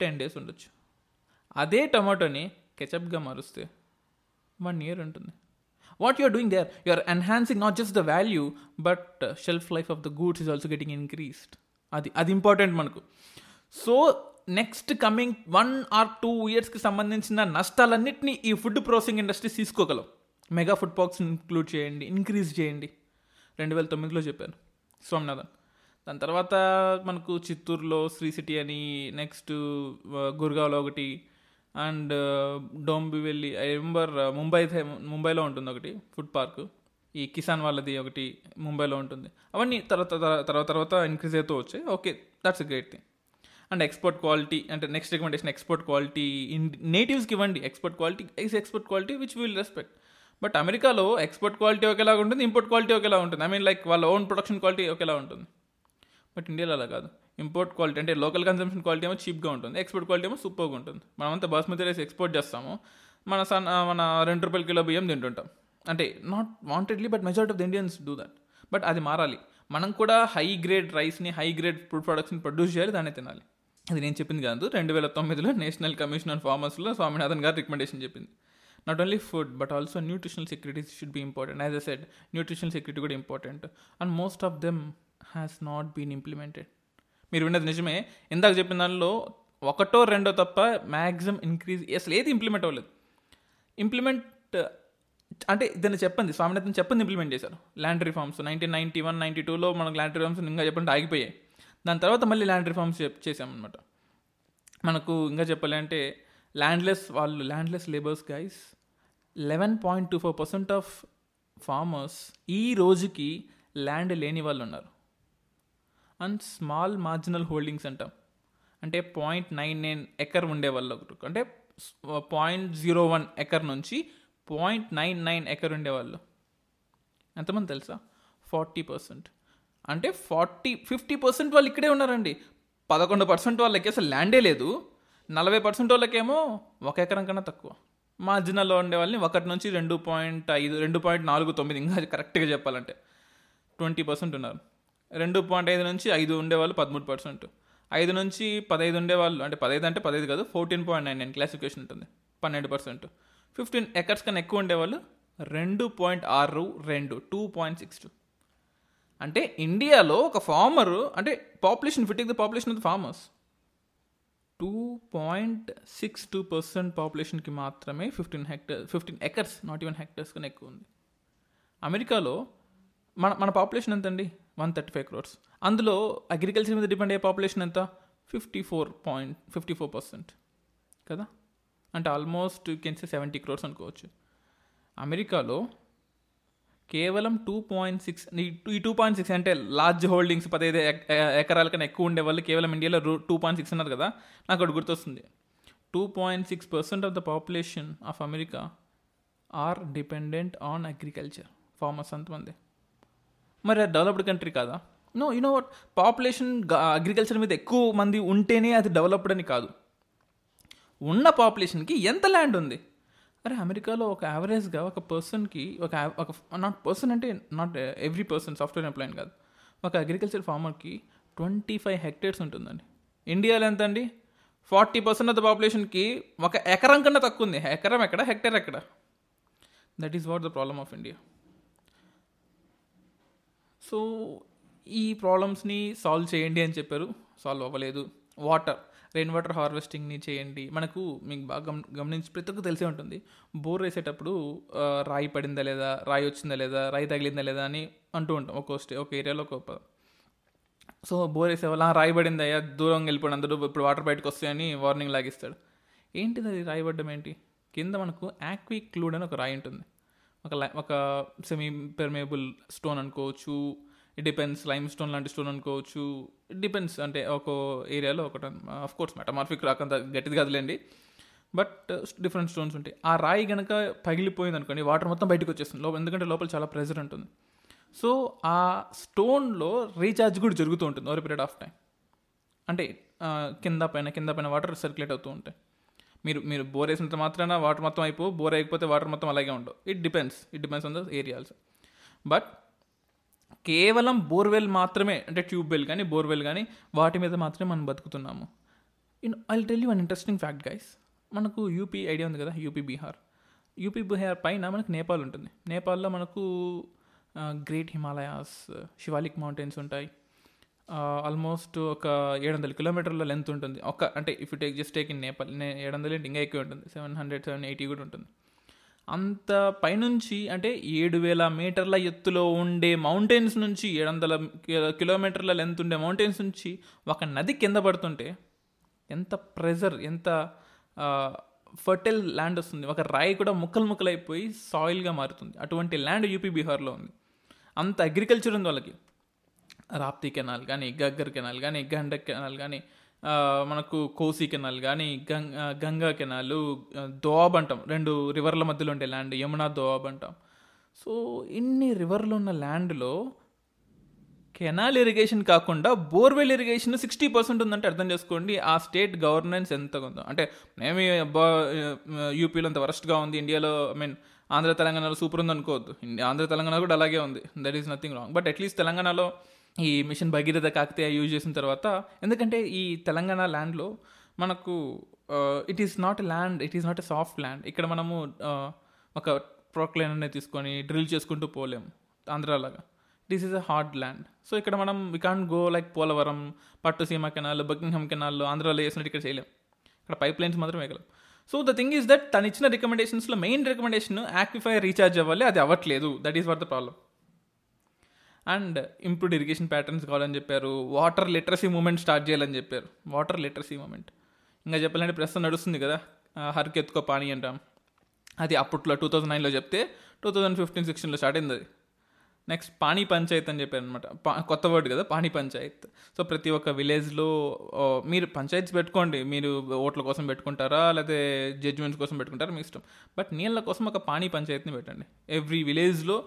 టెన్ డేస్ ఉండొచ్చు. అదే టమాటోని కెచప్గా మారుస్తే వన్ ఇయర్ ఉంటుంది. What you're doing there you are enhancing not just the value but shelf life of the goods is also getting increased అది అది ఇంపార్టెంట్ మనకు. So next coming one or two ఇయర్స్కి సంబంధించిన నష్టాలన్నింటినీ ఈ ఫుడ్ ప్రాసెసింగ్ ఇండస్ట్రీస్ తీసుకోగలం. Mega food pox include చేయండి increase చేయండి. రెండు వేల తొమ్మిదిలో చెప్పాను. స్వామినాథన్ దాని తర్వాత మనకు చిత్తూరులో శ్రీ సిటీ అని నెక్స్ట్ గుర్గావ్లో ఒకటి and Dombivli I remember Mumbai ముంబైలో ఉంటుంది ఒకటి ఫుడ్ పార్క్ ఈ కిసాన్ వాళ్ళది ఒకటి ముంబైలో ఉంటుంది. అవన్నీ తర్వాత తర్వాత తర్వాత ఇంక్రీజ్ అవుతూ వచ్చాయి. Okay that's great thing and export quality అంటే next recommendation export quality in నేటివ్స్కి ఇవ్వండి. Export quality is export quality which will respect but అమెరికాలో ఎక్స్పోర్ట్ క్వాలిటీ ఒకేలా ఉంటుంది ఇంపోర్ట్ క్వాలిటీ ఒకేలా ఉంటుంది. ఐ మీన్ లైక్ వాళ్ళ ఓన్ ప్రొడక్షన్ క్వాలిటీ ఒకేలా ఉంటుంది. బట్ ఇండియాలో అలా కాదు. ఇంపోర్ట్ క్వాలిటీ అంటే లోకల్ కన్సంప్షన్ క్వాలిటీ ఏమో చీప్గా ఉంటుంది ఎక్స్పోర్ట్ క్వాలిటీ ఏమో సూపర్గా ఉంటుంది. మనమంతా బాస్మతి రైస్ ఎక్స్పోర్ట్ చేస్తాము. మన సన్ మన రెండు రూపాయల కిలో బియ్యం తింటుంటాం. అంటే not wantedly but majority of the Indians do that but అది మారాలి. మనం కూడా హై గ్రేడ్ రైస్ని హై గ్రేడ్ ఫుడ్ ప్రొడక్ట్స్ని ప్రొడ్యూస్ చేయాలి దాన్ని తినాలి. అది నేను చెప్పింది కాదు. రెండు వేల తొమ్మిదిలో నేషనల్ కమిషన్ ఆన్ ఫార్మర్స్లో స్వామినాథన్ గారు రికమెండేషన్ చెప్పింది. Not only food but also nutritional security should be important as a said nutritional security కూడా important and most of them has not been implemented మీరు విన్నది నిజమే. ఇందాక చెప్పిన దానిలో ఒకటో రెండో తప్ప మ్యాక్సిమం ఇంక్రీజ్ అసలు ఏది ఇంప్లిమెంట్ అవ్వలేదు. ఇంప్లిమెంట్ అంటే దాన్ని చెప్పండి. స్వామినాథన్ చెప్పింది ఇంప్లిమెంట్ చేశారు. Land reforms nineteen ninety one ninety టూలో మనకు ల్యాండ్ రిఫార్మ్స్ ఇంకా చెప్పండి ఆగిపోయాయి. దాని తర్వాత మళ్ళీ ల్యాండ్ రిఫార్మ్స్ చేసామన్నమాట మనకు ఇంకా చెప్పాలంటే ల్యాండ్లెస్ వాళ్ళు landless labours guys eleven point two four percent of farmers ఈ రోజుకి ల్యాండ్ లేని వాళ్ళు ఉన్నారు. అండ్ స్మాల్ మార్జినల్ హోల్డింగ్స్ అంటాం. అంటే పాయింట్ నైన్ నైన్ ఎకర్ ఉండే వాళ్ళు అంటే పాయింట్ జీరో వన్ ఎకర్ నుంచి పాయింట్ నైన్ నైన్ ఎకర్ ఉండేవాళ్ళు ఎంతమంది తెలుసా? Forty percent. అంటే ఫార్టీ ఫిఫ్టీ పర్సెంట్ వాళ్ళు ఇక్కడే ఉన్నారండి. పదకొండు పర్సెంట్ వాళ్ళకి అసలు ల్యాండే లేదు. నలభై పర్సెంట్ వాళ్ళకేమో ఒక ఎకరం కన్నా తక్కువ. మార్జినల్లో ఉండే వాళ్ళని ఒకటి నుంచి రెండు పాయింట్ ఐదు రెండు పాయింట్ నాలుగు తొమ్మిది ఇంకా కరెక్ట్గా చెప్పాలంటే. ట్వంటీ పర్సెంట్ ఉన్నారు. రెండు పాయింట్ ఐదు నుంచి ఐదు ఉండేవాళ్ళు పదమూడు పర్సెంట్. ఐదు నుంచి పదహైదు ఉండేవాళ్ళు అంటే పదహైదు అంటే పదహైదు కాదు fourteen point nine nine classification ఉంటుంది పన్నెండు పర్సెంట్. ఫిఫ్టీన్ ఎకర్స్ కన్నా ఎక్కువ ఉండేవాళ్ళు రెండు పాయింట్ ఆరు రెండు టూ పాయింట్ సిక్స్. టూ అంటే ఇండియాలో ఒక ఫార్మర్ అంటే population fitting the population of the farmers two point six two percent పాపులేషన్కి మాత్రమే fifteen hectare fifteen acres not even hectares కన్నా ఎక్కువ ఉంది. అమెరికాలో మన మన పాపులేషన్ ఎంత అండి వన్ థర్టీ ఫైవ్ క్రోర్స్ అందులో అగ్రికల్చర్ మీద డిపెండ్ అయ్యే పాపులేషన్ ఎంత? Fifty four point fifty four percent కదా అంటే ఆల్మోస్ట్ కెన్సే సెవెంటీ క్రోర్స్ అనుకోవచ్చు. అమెరికాలో కేవలం టూ పాయింట్ సిక్స్ ఈ టూ పాయింట్ సిక్స్ అంటే లార్జ్ హోల్డింగ్స్ పదహైదు ఎకరాల కన్నా ఎక్కువ ఉండే వాళ్ళు కేవలం ఇండియాలో టూ పాయింట్ సిక్స్ అన్నారు కదా? నాకు ఒకటి గుర్తొస్తుంది. Two point six percent of the population of America are dependent on agriculture farmers అంతమంది. మరి డెవలప్డ్ కంట్రీ కాదా? No you know what population agriculture మీద ఎక్కువ మంది ఉంటేనే అది డెవలప్డ్ అని కాదు. ఉన్న పాపులేషన్కి ఎంత ల్యాండ్ ఉంది? అరే అమెరికాలో ఒక యావరేజ్గా ఒక పర్సన్కి ఒక ఒక నాట్ పర్సన్ అంటే not every person software employee కాదు. ఒక అగ్రికల్చర్ ఫార్మర్కి ట్వంటీ ఫైవ్ హెక్టేర్స్ ఉంటుందండి. ఇండియాలో ఎంత అండి? ఫార్టీ పర్సెంట్ ఆఫ్ ద పాపులేషన్కి ఒక ఎకరం కన్నా తక్కువ ఉంది. ఎకరం ఎక్కడ? హెక్టేర్ ఎక్కడ? That is what the problem of India so ఈ ప్రాబ్లమ్స్ని సాల్వ్ చేయండి అని చెప్పారు. సాల్వ్ అవ్వలేదు. వాటర్ రెయిన్ వాటర్ హార్వెస్టింగ్ని చేయండి. మనకు మీకు బాగా గమ గమనించి ప్రతి ఒక్కరు తెలిసే ఉంటుంది. బోర్ వేసేటప్పుడు రాయి పడిందా లేదా? రాయి వచ్చిందా లేదా? రాయి తగిలిందా లేదా అని అంటూ ఉంటాం. ఒక్కో స్టే ఒక ఏరియాలో ఒక సో బోర్ వేసే వాళ్ళు రాయి పడింది అయ్యా? దూరం వెళ్ళిపోయిన అందరూ ఇప్పుడు వాటర్ బయటకు వస్తాయని వార్నింగ్ లాగిస్తాడు. ఏంటిది అది? రాయి పడ్డం ఏంటి? కింద మనకు యాక్వి క్లూడ్ అని ఒక రాయి ఉంటుంది. ఒక లై- ఒక సెమీ పెర్మేబుల్ స్టోన్ అనుకోవచ్చు. ఇట్ డిపెండ్స్ లైమ్ స్టోన్ లాంటి స్టోన్ అనుకోవచ్చు. ఇట్ డిపెండ్స్ అంటే ఒక ఏరియాలో ఒకటి ఆఫ్ కోర్స్ మెటమార్ఫిక్ రాకంత గట్టిది కదలేండి. బట్ డిఫరెంట్ స్టోన్స్ ఉంటాయి. ఆ రాయి కనుక పగిలిపోయింది అనుకోండి వాటర్ మొత్తం బయటకు వచ్చేస్తుంది లోపల ఎందుకంటే లోపల చాలా ప్రెజర్ ఉంటుంది. సో ఆ స్టోన్లో రీఛార్జ్ కూడా జరుగుతూ ఉంటుంది ఓవర్ పీరియడ్ ఆఫ్ టైం అంటే కింద పైన కింద పైన వాటర్ సర్క్యులేట్ అవుతూ ఉంటాయి. మీరు మీరు బోర్ వేసినంత మాత్రాన వాటర్ మొత్తం అయిపో బోర్ అయిపోతే వాటర్ మొత్తం అలాగే ఉండవు. It depends it depends on the area also but కేవలం బోర్వెల్ మాత్రమే అంటే ట్యూబ్వెల్ కానీ బోర్వెల్ కానీ వాటి మీద మాత్రమే మనం బతుకుతున్నాము. In I tell you an interesting fact guys మనకు యూపీ ఐడియా ఉంది కదా యూపీ బీహార్ యూపీ బీహార్ పైన మనకు నేపాల్ ఉంటుంది. నేపాల్లో మనకు గ్రేట్ హిమాలయాస్ శివాలిక్ మౌంటైన్స్ ఉంటాయి. ఆల్మోస్ట్ ఒక ఏడు వందల కిలోమీటర్ల లెంత్ ఉంటుంది. ఒక అంటే if you take just take in Nepal ఏడు వందలు ఏంటి ఇంకా ఎక్కువ ఉంటుంది. సెవెన్ హండ్రెడ్ సెవెన్ ఎయిటీ కూడా ఉంటుంది. అంత పైనుంచి అంటే ఏడు వేల మీటర్ల ఎత్తులో ఉండే మౌంటైన్స్ నుంచి ఏడు వందల కిలోమీటర్ల లెంత్ ఉండే మౌంటైన్స్ నుంచి ఒక నది కింద పడుతుంటే ఎంత ప్రెజర్ ఎంత ఫర్టైల్ ల్యాండ్ వస్తుంది. ఒక రాయి కూడా ముక్కలు ముక్కలు అయిపోయి సాయిల్గా మారుతుంది. అటువంటి ల్యాండ్ యూపీ బీహార్లో ఉంది. అంత అగ్రికల్చర్ ఉంది వాళ్ళకి. రాప్తి కెనాల్ కానీ గగ్గర్ కెనాల్ కానీ గండక్ కెనాల్ కానీ మనకు కోసి కెనాల్ కానీ గంగ్ గంగా కెనాల్ దోవాబ్ అంటాం రెండు రివర్ల మధ్యలో ఉండే ల్యాండ్ యమునా దోవాబ్ అంటాం సో ఇన్ని రివర్లు ఉన్న ల్యాండ్లో కెనాల్ ఇరిగేషన్ కాకుండా బోర్వెల్ ఇరిగేషన్ సిక్స్టీ పర్సెంట్ ఉందంటే అర్థం చేసుకోండి ఆ స్టేట్ గవర్నెన్స్ ఎంత ఉందో అంటే మేము యూపీలో అంత వరస్ట్గా ఉంది ఇండియాలో ఐ మీన్ ఆంధ్ర తెలంగాణలో సూపర్ ఉంది అనుకోవద్దు ఆంధ్ర తెలంగాణ కూడా అలాగే ఉంది. That is nothing wrong but at least తెలంగాణలో ఈ మిషన్ భగీరథ కాకతీయ యూజ్ చేసిన తర్వాత ఎందుకంటే ఈ తెలంగాణ ల్యాండ్లో మనకు it is not land it is not a soft land. ఇక్కడ మనము ఒక ప్రోక్లైన్ అనేది తీసుకొని డ్రిల్ చేసుకుంటూ పోలేము ఆంధ్రాలాగా. This is a hard land. So ఇక్కడ మనం we can't go like Polavaram Pattiseema canal Buckingham canal ఆంధ్రాలో వేసినట్టు ఇక్కడ చేయలేం. ఇక్కడ పైప్ లైన్స్ మాత్రం వేయగలం. So the thing is that తను ఇచ్చిన రికమెండేషన్స్లో మెయిన్ రికమెండేషన్ యాక్విఫై రీఛార్జ్ అవ్వాలి అది అవ్వట్లేదు. That is what the problem and improved irrigation patterns కావాలని చెప్పారు. వాటర్ లిటరసీ మూమెంట్ స్టార్ట్ చేయాలని చెప్పారు. వాటర్ లిటరసీ మూమెంట్ ఇంకా చెప్పాలంటే ప్రస్తుతం నడుస్తుంది కదా. హర్కి ఎత్తుకో పానీ అంటాం. అది అప్పట్లో టూ థౌజండ్ నైన్లో చెప్తే టూ థౌజండ్ ఫిఫ్టీన్ సిక్స్టీన్లో స్టార్ట్ అయింది అది. నెక్స్ట్ పానీ పంచాయత్ అని చెప్పారు అనమాట కొత్త వర్డ్ కదా పానీ పంచాయత్. సో ప్రతి ఒక్క విలేజ్లో మీరు పంచాయత్స్ పెట్టుకోండి. మీరు ఓట్ల కోసం పెట్టుకుంటారా లేకపోతే జడ్జిమెంట్స్ కోసం పెట్టుకుంటారా మీ ఇష్టం. బట్ నీళ్ళ కోసం ఒక పానీ పంచాయత్ని పెట్టండి. ఎవ్రీ విలేజ్లో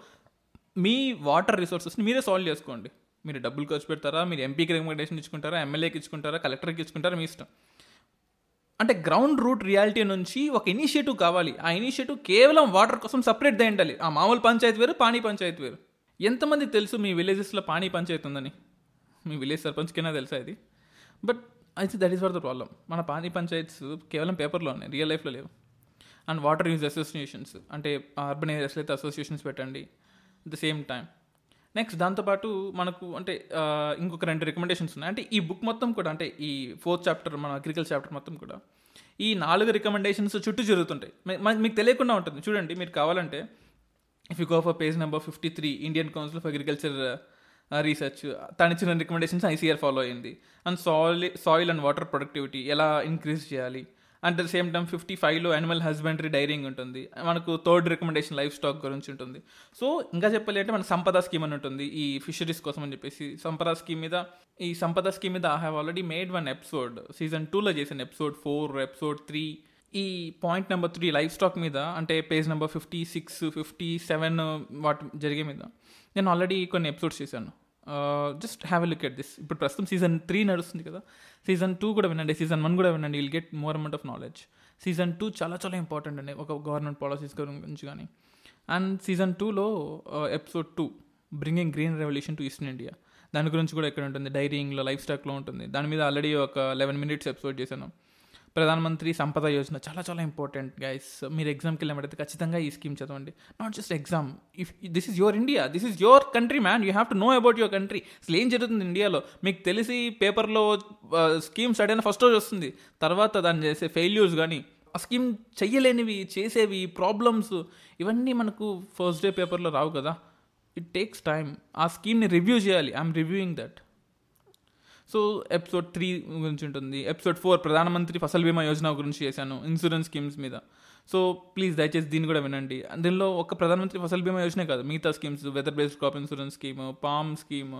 మీ వాటర్ రిసోర్సెస్ని మీరే సాల్వ్ చేసుకోండి. మీరు డబ్బులు ఖర్చు పెడతారా? మీరు ఎంపీకి రికమెండేషన్ ఇచ్చుకుంటారా? ఎమ్మెల్యేకి ఇచ్చుకుంటారా? కలెక్టర్కి ఇచ్చుకుంటారా? మీ ఇష్టం. అంటే గ్రౌండ్ రూట్ రియాలిటీ నుంచి ఒక ఇనిషియేటివ్ కావాలి. ఆ ఇనిషియేటివ్ కేవలం వాటర్ కోసం సపరేట్ దే ఉండాలి. ఆ మామూలు పంచాయతీ వేరు పానీ పంచాయతీ వేరు. ఎంతమంది తెలుసు మీ విలేజెస్లో పానీ పంచాయతీ ఉందని? మీ విలేజ్ సర్పంచ్కైనా తెలుసా ఇది? బట్ అయితే that is for the problem మన పానీ పంచాయత్స్ కేవలం పేపర్లో ఉన్నాయి రియల్ లైఫ్లో లేవు. అండ్ వాటర్ యూజ్ అసోసియేషన్స్ అంటే అర్బన్ ఏరియాస్లో అయితే అసోసియేషన్స్ పెట్టండి. ద సేమ్ టైం నెక్స్ట్ దాంతోపాటు మనకు అంటే ఇంకొక రెండు రికమెండేషన్స్ ఉన్నాయి. అంటే ఈ బుక్ మొత్తం కూడా అంటే ఈ ఫోర్త్ చాప్టర్ మన అగ్రికల్చర్ చాప్టర్ మొత్తం కూడా ఈ నాలుగు రికమెండేషన్స్ చుట్టూ జరుగుతుంటాయి. మీకు తెలియకుండా ఉంటుంది. చూడండి మీరు కావాలంటే if you go for page number fifty three Indian council of agriculture research తను ఇచ్చిన రికమెండేషన్స్ ఐసీఆర్ ఫాలో అయింది and soil soil and water productivity ఎలా ఇంక్రీజ్ చేయాలి? At the same time fifty ఫైవ్లో యానిమల్ హస్బెండరీ డైరింగ్ ఉంటుంది. మనకు third recommendation life stock గురించి ఉంటుంది. సో ఇంకా చెప్పాలి అంటే మన సంపద స్కీమ్ అని ఉంటుంది. ఈ ఫిషరీస్ కోసం అని చెప్పేసి. సంపద స్కీమ్ మీద ఈ సంపద స్కీమ్ మీద I have already made one episode season టూలో చేసిన ఎపిసోడ్ ఫోర్ ఎపిసోడ్ త్రీ ఈ point number three life stock మీద అంటే page number fifty six fifty seven వాటి జరిగే మీద నేను ఆల్రెడీ కొన్ని ఎపిసోడ్స్ చేశాను. Just have a look at this ఇప్పుడు ప్రస్తుతం సీజన్ త్రీ నడుస్తుంది కదా. సీజన్ టూ కూడా వినండి. సీజన్ వన్ కూడా వినండి. Will get more amount of knowledge season two చాలా చాలా ఇంపార్టెంట్ అండి. ఒక గవర్నమెంట్ పాలసీస్ గురించి కానీ. అండ్ సీజన్ టూలో episode two bringing green revolution to eastern India దాని గురించి కూడా ఇక్కడ ఉంటుంది. డైరింగ్లో లైఫ్ స్టాక్లో ఉంటుంది. దాని మీద ఆల్రెడీ ఒక లెవెన్ మినిట్స్ ఎపిసోడ్ చేశాను. ప్రధానమంత్రి సంపద యోజన చాలా చాలా ఇంపార్టెంట్ గైస్ మీరు ఎగ్జామ్కి వెళ్ళినప్పుడైతే ఖచ్చితంగా ఈ స్కీమ్ చదవండి. Not just exam if this is your India this is your country man you have to know about your country అసలు ఏం జరుగుతుంది ఇండియాలో? మీకు తెలిసి పేపర్లో స్కీమ్ సడన్ ఫస్ట్ రోజు వస్తుంది. తర్వాత దాన్ని చేసే ఫెయిల్యూర్స్ కానీ ఆ స్కీమ్ చెయ్యలేనివి చేసేవి ప్రాబ్లమ్స్ ఇవన్నీ మనకు ఫస్ట్ డే పేపర్లో రావు కదా. ఇట్ టేక్స్ టైం ఆ స్కీమ్ని రివ్యూ చేయాలి. I'm reviewing that so episode three గురించి ఉంటుంది. ఎపిసోడ్ ఫోర్ ప్రధానమంత్రి ఫసల్ బీమా యోజన గురించి చేశాను ఇన్సూరెన్స్ స్కీమ్స్ మీద. సో ప్లీజ్ దయచేసి దీన్ని కూడా వినండి. దీనిలో ఒక ప్రధానమంత్రి ఫసల్ బీమా యోజనే కాదు మిగతా schemes weather based crop insurance scheme palm scheme